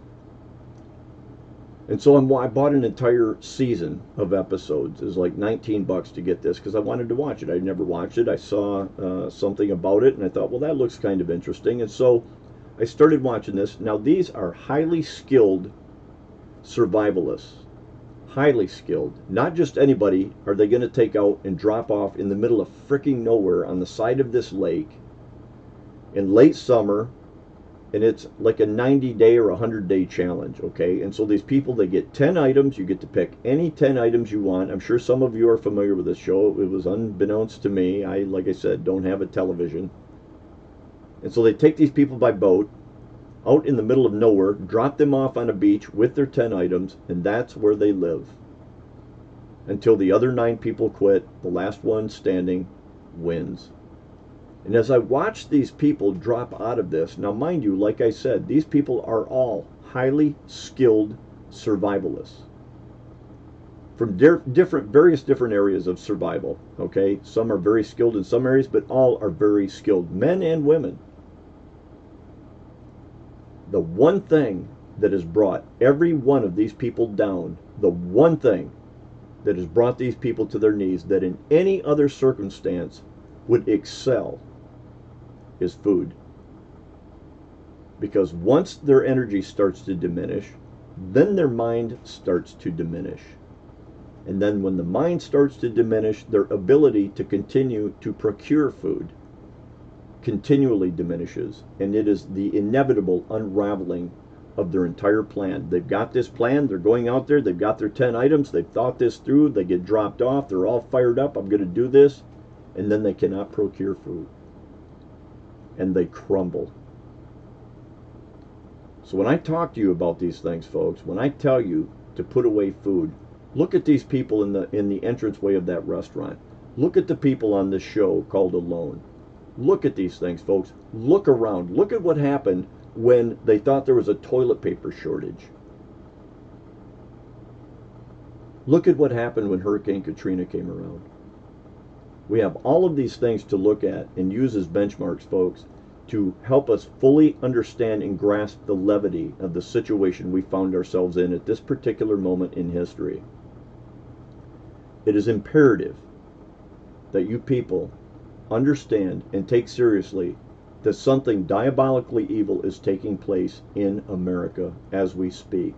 And so I'm, I bought an entire season of episodes. It was like 19 bucks to get this because I wanted to watch it. I'd never watched it. I saw uh, something about it and I thought, well, that looks kind of interesting. And so I started watching this. Now, these are highly skilled survivalists, highly skilled. Not just anybody are they going to take out and drop off in the middle of freaking nowhere on the side of this lake in late summer and it's like a 90 day or 100 day challenge okay? And so these people they get 10 items you get to pick any 10 items you want. I'm sure some of you are familiar with this show. It was unbeknownst to me. I like i said don't have a television. And so they take these people by boat out in the middle of nowhere drop them off on a beach with their 10 items and that's where they live until the other nine people quit the last one standing wins and as I watch these people drop out of this, now mind you, like I said, these people are all highly skilled survivalists from di- different, various different areas of survival. Okay, some are very skilled in some areas, but all are very skilled, men and women. The one thing that has brought every one of these people down, the one thing that has brought these people to their knees that in any other circumstance would excel is food. Because once their energy starts to diminish, then their mind starts to diminish. And then when the mind starts to diminish, their ability to continue to procure food continually diminishes. And it is the inevitable unraveling of their entire plan. They've got this plan, they're going out there, they've got their 10 items, they've thought this through, they get dropped off, they're all fired up, I'm going to do this, and then they cannot procure food and they crumble. So when I talk to you about these things, folks, when I tell you to put away food, look at these people in the in the entranceway of that restaurant. Look at the people on this show called Alone. Look at these things, folks. Look around. Look at what happened when they thought there was a toilet paper shortage. Look at what happened when Hurricane Katrina came around. We have all of these things to look at and use as benchmarks, folks, to help us fully understand and grasp the levity of the situation we found ourselves in at this particular moment in history. It is imperative that you people understand and take seriously that something diabolically evil is taking place in America as we speak.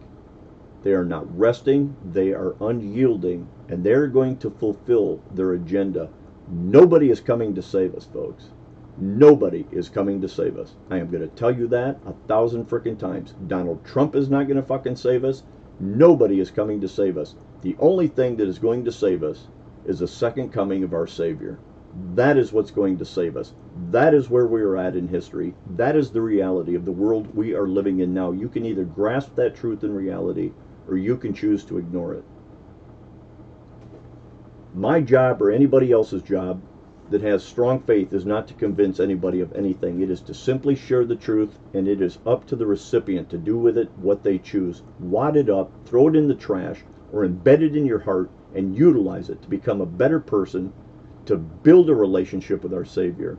They are not resting, they are unyielding, and they're going to fulfill their agenda Nobody is coming to save us, folks. Nobody is coming to save us. I am going to tell you that a thousand freaking times. Donald Trump is not going to fucking save us. Nobody is coming to save us. The only thing that is going to save us is the second coming of our Savior. That is what's going to save us. That is where we are at in history. That is the reality of the world we are living in now. You can either grasp that truth and reality or you can choose to ignore it my job or anybody else's job that has strong faith is not to convince anybody of anything. It is to simply share the truth, and it is up to the recipient to do with it what they choose. Wad it up, throw it in the trash, or embed it in your heart and utilize it to become a better person, to build a relationship with our Savior,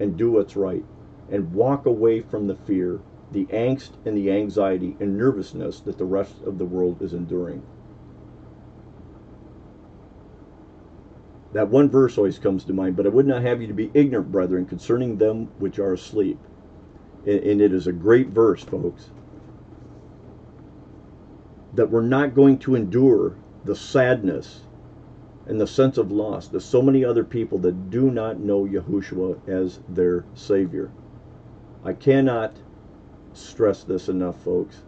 and do what's right, and walk away from the fear, the angst, and the anxiety and nervousness that the rest of the world is enduring. That one verse always comes to mind, but I would not have you to be ignorant, brethren, concerning them which are asleep. And it is a great verse, folks. That we're not going to endure the sadness and the sense of loss There's so many other people that do not know Yahushua as their Savior. I cannot stress this enough, folks.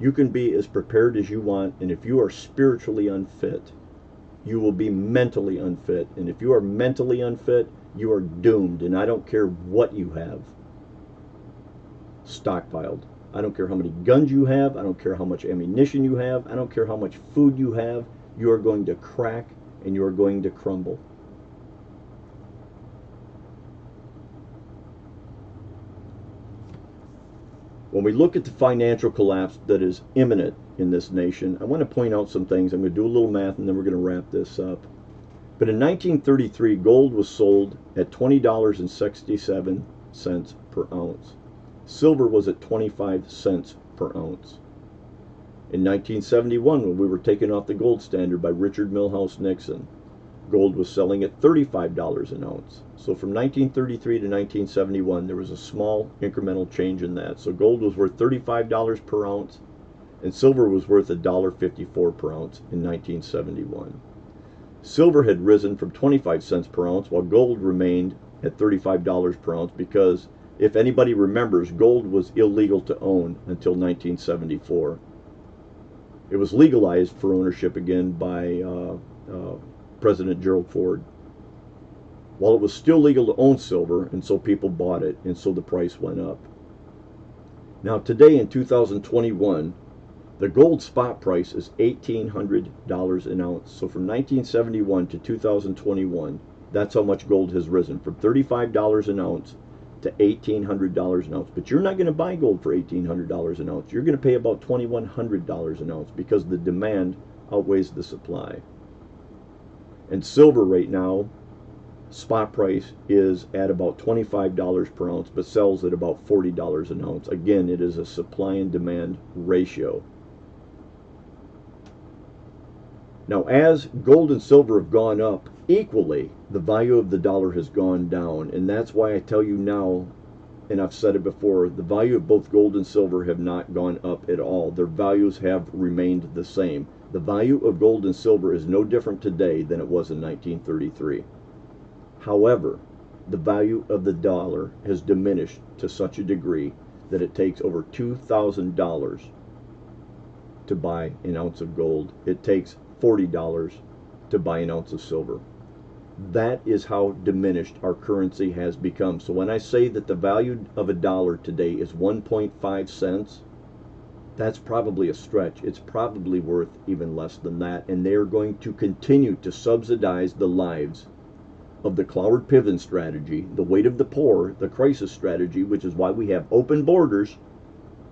You can be as prepared as you want, and if you are spiritually unfit, you will be mentally unfit. And if you are mentally unfit, you are doomed. And I don't care what you have stockpiled. I don't care how many guns you have. I don't care how much ammunition you have. I don't care how much food you have. You are going to crack and you are going to crumble. When we look at the financial collapse that is imminent in this nation, I want to point out some things. I'm going to do a little math and then we're going to wrap this up. But in 1933, gold was sold at $20.67 per ounce. Silver was at 25 cents per ounce. In 1971, when we were taken off the gold standard by Richard Milhous Nixon, gold was selling at $35 an ounce. So from 1933 to 1971, there was a small incremental change in that. So gold was worth $35 per ounce. and silver was worth $1.54 per ounce in 1971. Silver had risen from 25 cents per ounce while gold remained at $35 per ounce because if anybody remembers, gold was illegal to own until 1974. It was legalized for ownership again by uh, uh, President Gerald Ford. While it was still legal to own silver, and so people bought it, and so the price went up. Now, today in 2021, the gold spot price is $1,800 an ounce. So from 1971 to 2021, that's how much gold has risen from $35 an ounce to $1,800 an ounce. But you're not going to buy gold for $1,800 an ounce. You're going to pay about $2,100 an ounce because the demand outweighs the supply. And silver right now, spot price is at about $25 per ounce, but sells at about $40 an ounce. Again, it is a supply and demand ratio. Now, as gold and silver have gone up equally, the value of the dollar has gone down. And that's why I tell you now, and I've said it before, the value of both gold and silver have not gone up at all. Their values have remained the same. The value of gold and silver is no different today than it was in 1933. However, the value of the dollar has diminished to such a degree that it takes over $2,000 to buy an ounce of gold. It takes $40 to buy an ounce of silver. That is how diminished our currency has become. So when I say that the value of a dollar today is 1.5 cents, that's probably a stretch. It's probably worth even less than that. And they're going to continue to subsidize the lives of the Cloward Piven strategy, the weight of the poor, the crisis strategy, which is why we have open borders,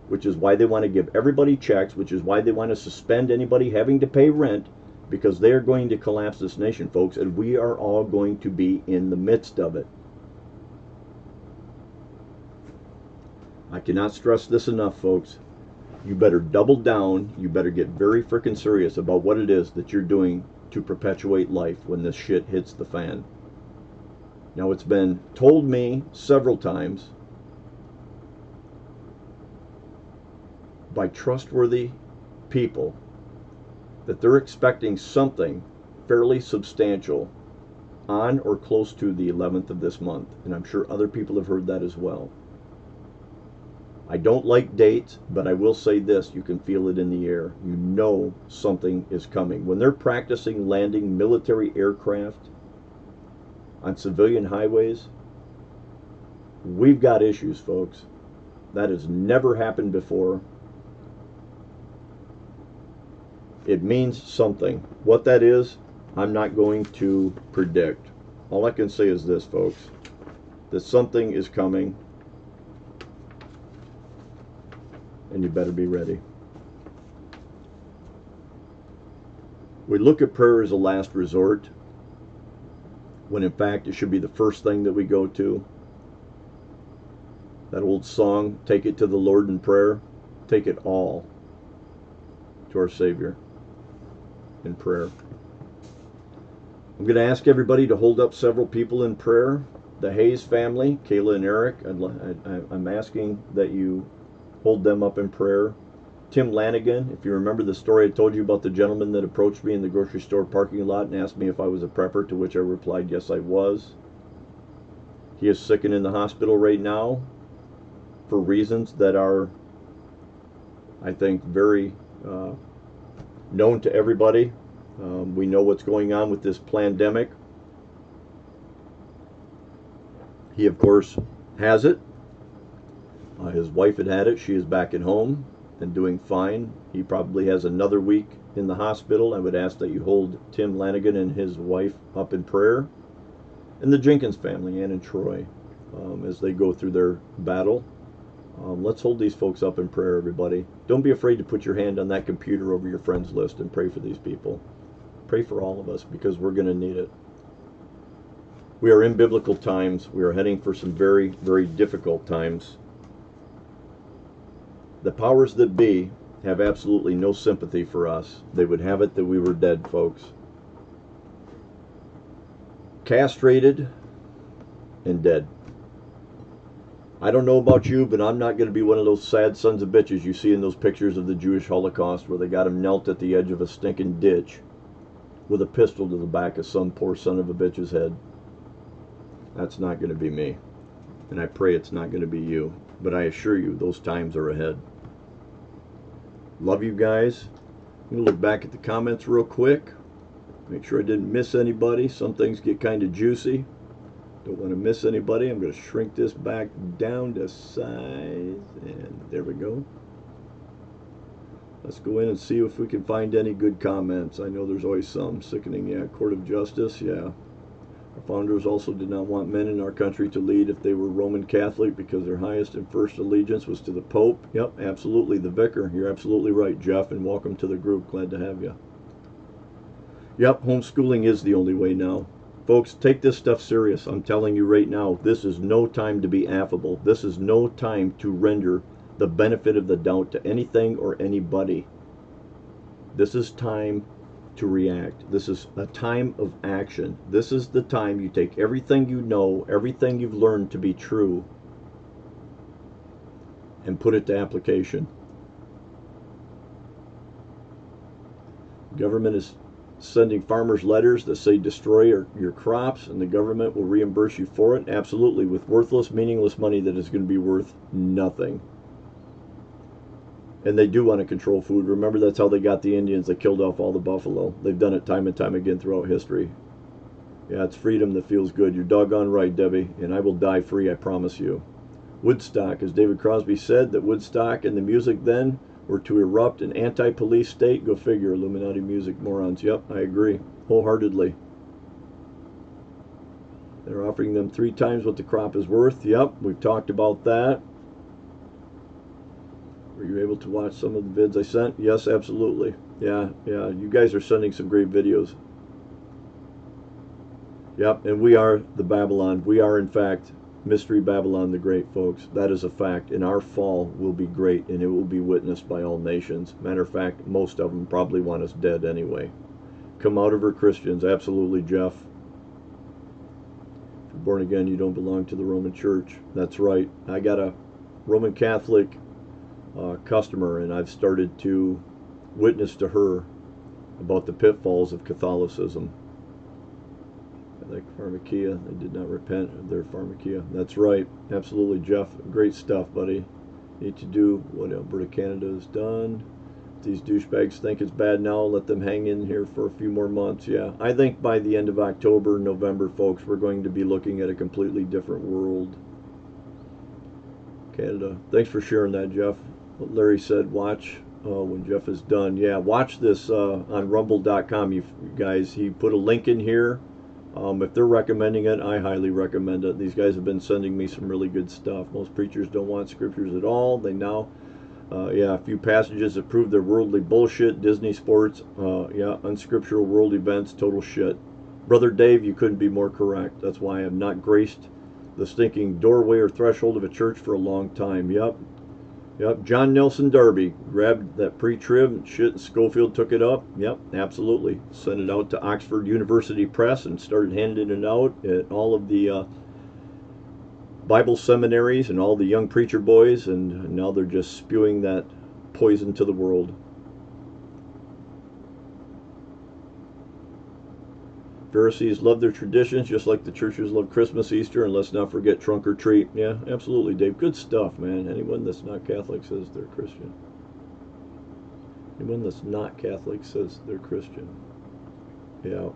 which is why they want to give everybody checks, which is why they want to suspend anybody having to pay rent, because they're going to collapse this nation, folks, and we are all going to be in the midst of it. I cannot stress this enough, folks. You better double down. You better get very freaking serious about what it is that you're doing to perpetuate life when this shit hits the fan. Now, it's been told me several times by trustworthy people that they're expecting something fairly substantial on or close to the 11th of this month. And I'm sure other people have heard that as well. I don't like dates, but I will say this you can feel it in the air. You know something is coming. When they're practicing landing military aircraft on civilian highways, we've got issues, folks. That has never happened before. It means something. What that is, I'm not going to predict. All I can say is this, folks, that something is coming, and you better be ready. We look at prayer as a last resort, when in fact it should be the first thing that we go to. That old song, Take It to the Lord in Prayer, take it all to our Savior in prayer. I'm going to ask everybody to hold up several people in prayer. The Hayes family, Kayla and Eric, i am asking that you hold them up in prayer. Tim Lanigan, if you remember the story I told you about the gentleman that approached me in the grocery store parking lot and asked me if I was a prepper, to which I replied, yes, I was. He is sick and in the hospital right now for reasons that are, I think, very uh, known to everybody. Um, we know what's going on with this pandemic. He, of course, has it. Uh, his wife had had it. She is back at home and doing fine. He probably has another week in the hospital. I would ask that you hold Tim Lanigan and his wife up in prayer. And the Jenkins family, and Troy, um, as they go through their battle. Um, let's hold these folks up in prayer, everybody. Don't be afraid to put your hand on that computer over your friends list and pray for these people. Pray for all of us because we're going to need it. We are in biblical times. We are heading for some very, very difficult times. The powers that be have absolutely no sympathy for us. They would have it that we were dead, folks. Castrated and dead. I don't know about you, but I'm not going to be one of those sad sons of bitches you see in those pictures of the Jewish Holocaust where they got him knelt at the edge of a stinking ditch with a pistol to the back of some poor son of a bitch's head. That's not going to be me. And I pray it's not going to be you. But I assure you, those times are ahead. Love you guys. I'm going to look back at the comments real quick. Make sure I didn't miss anybody. Some things get kind of juicy. Don't want to miss anybody. I'm going to shrink this back down to size. And there we go. Let's go in and see if we can find any good comments. I know there's always some. Sickening, yeah. Court of Justice, yeah. Our founders also did not want men in our country to lead if they were Roman Catholic because their highest and first allegiance was to the Pope. Yep, absolutely. The vicar. You're absolutely right, Jeff, and welcome to the group. Glad to have you. Yep, homeschooling is the only way now. Folks, take this stuff serious. I'm telling you right now, this is no time to be affable. This is no time to render the benefit of the doubt to anything or anybody. This is time to react. This is a time of action. This is the time you take everything you know, everything you've learned to be true, and put it to application. Government is sending farmers letters that say destroy your, your crops and the government will reimburse you for it. Absolutely, with worthless, meaningless money that is going to be worth nothing and they do want to control food. Remember, that's how they got the Indians. They killed off all the buffalo. They've done it time and time again throughout history. Yeah, it's freedom that feels good. You're doggone right, Debbie, and I will die free, I promise you. Woodstock, as David Crosby said, that Woodstock and the music then were to erupt an anti-police state. Go figure, Illuminati music morons. Yep, I agree, wholeheartedly. They're offering them three times what the crop is worth. Yep, we've talked about that. Were you able to watch some of the vids I sent? Yes, absolutely. Yeah, yeah. You guys are sending some great videos. Yep, and we are the Babylon. We are, in fact, Mystery Babylon the Great, folks. That is a fact. And our fall will be great, and it will be witnessed by all nations. Matter of fact, most of them probably want us dead anyway. Come out of her Christians. Absolutely, Jeff. If you're born again, you don't belong to the Roman Church. That's right. I got a Roman Catholic uh, customer, and I've started to witness to her about the pitfalls of Catholicism. Like pharmakeia, they did not repent of their pharmakeia. That's right, absolutely, Jeff. Great stuff, buddy. Need to do what Alberta Canada has done. these douchebags think it's bad now, let them hang in here for a few more months. Yeah, I think by the end of October, November, folks, we're going to be looking at a completely different world. Canada. Thanks for sharing that, Jeff what Larry said, watch uh, when Jeff is done. Yeah, watch this uh, on rumble.com, you guys. He put a link in here. Um, if they're recommending it, I highly recommend it. These guys have been sending me some really good stuff. Most preachers don't want scriptures at all. They now, uh, yeah, a few passages that prove they're worldly bullshit. Disney sports, uh, yeah, unscriptural world events, total shit. Brother Dave, you couldn't be more correct. That's why I have not graced the stinking doorway or threshold of a church for a long time. Yep, Yep, John Nelson Darby grabbed that pre-trib shit. And Scofield took it up. Yep, absolutely. Sent it out to Oxford University Press and started handing it out at all of the uh, Bible seminaries and all the young preacher boys, and now they're just spewing that poison to the world. Pharisees love their traditions just like the churches love Christmas, Easter, and let's not forget trunk or treat. Yeah, absolutely, Dave. Good stuff, man. Anyone that's not Catholic says they're Christian. Anyone that's not Catholic says they're Christian. Yeah.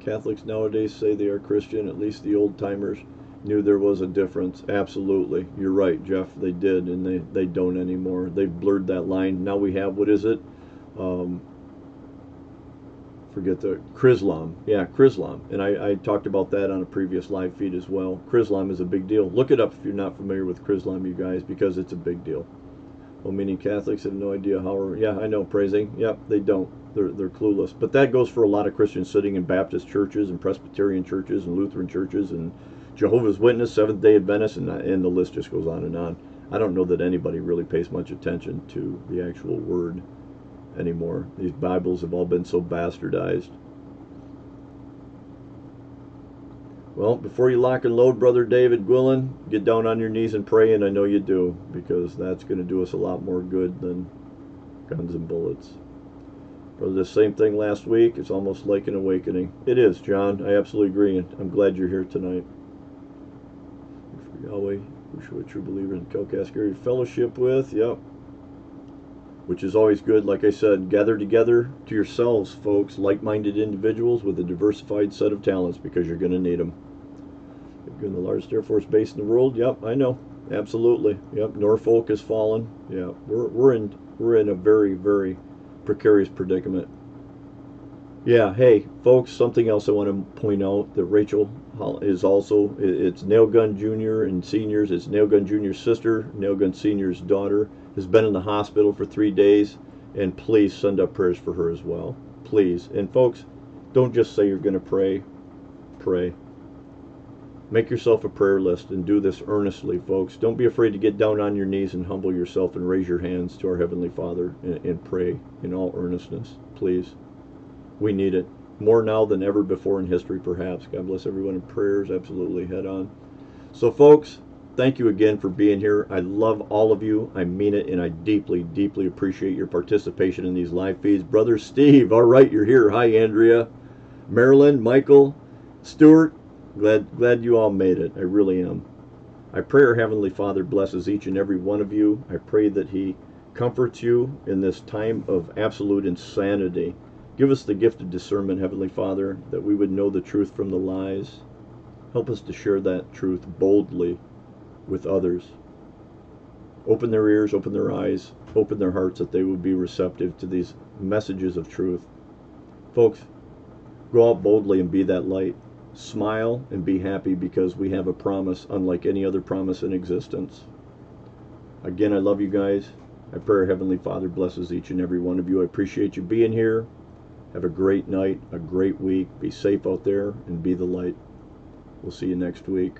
Catholics nowadays say they are Christian. At least the old timers knew there was a difference. Absolutely. You're right, Jeff. They did, and they, they don't anymore. They've blurred that line. Now we have, what is it? Um, forget the Chrislam. Yeah, Chrislam. And I, I, talked about that on a previous live feed as well. Chrislam is a big deal. Look it up if you're not familiar with Chrislam, you guys, because it's a big deal. Well, many Catholics have no idea how. Yeah, I know, praising. Yep, they don't. They're, they're clueless. But that goes for a lot of Christians sitting in Baptist churches and Presbyterian churches and Lutheran churches and Jehovah's Witness, Seventh day Adventist, and, and the list just goes on and on. I don't know that anybody really pays much attention to the actual word anymore. These Bibles have all been so bastardized. Well, before you lock and load, Brother David Gwillen, get down on your knees and pray, and I know you do, because that's going to do us a lot more good than guns and bullets. Brother, the same thing last week. It's almost like an awakening. It is, John. I absolutely agree, and I'm glad you're here tonight. For Yahweh, who a true believer in area fellowship with, yep. Which is always good. Like I said, gather together to yourselves, folks, like-minded individuals with a diversified set of talents, because you're going to need them. You're in the largest Air Force base in the world. Yep, I know. Absolutely. Yep, Norfolk has fallen. Yeah, we're we're in we're in a very very precarious predicament. Yeah, hey, folks, something else I want to point out that Rachel is also it's Nailgun Jr. and seniors. It's Nailgun Jr.'s sister, Nailgun Senior's daughter has been in the hospital for three days, and please send up prayers for her as well. Please, and folks, don't just say you're going to pray. Pray. Make yourself a prayer list and do this earnestly, folks. Don't be afraid to get down on your knees and humble yourself and raise your hands to our Heavenly Father and, and pray in all earnestness, please. We need it more now than ever before in history, perhaps. God bless everyone in prayers. Absolutely, head on. So, folks, thank you again for being here. I love all of you. I mean it, and I deeply, deeply appreciate your participation in these live feeds. Brother Steve, all right, you're here. Hi, Andrea, Marilyn, Michael, Stuart, Glad, glad you all made it. I really am. I pray our Heavenly Father blesses each and every one of you. I pray that He comforts you in this time of absolute insanity. Give us the gift of discernment, Heavenly Father, that we would know the truth from the lies. Help us to share that truth boldly with others. Open their ears, open their eyes, open their hearts that they would be receptive to these messages of truth. Folks, go out boldly and be that light smile and be happy because we have a promise unlike any other promise in existence. Again, I love you guys. I pray Heavenly Father blesses each and every one of you. I appreciate you being here. Have a great night, a great week. Be safe out there and be the light. We'll see you next week.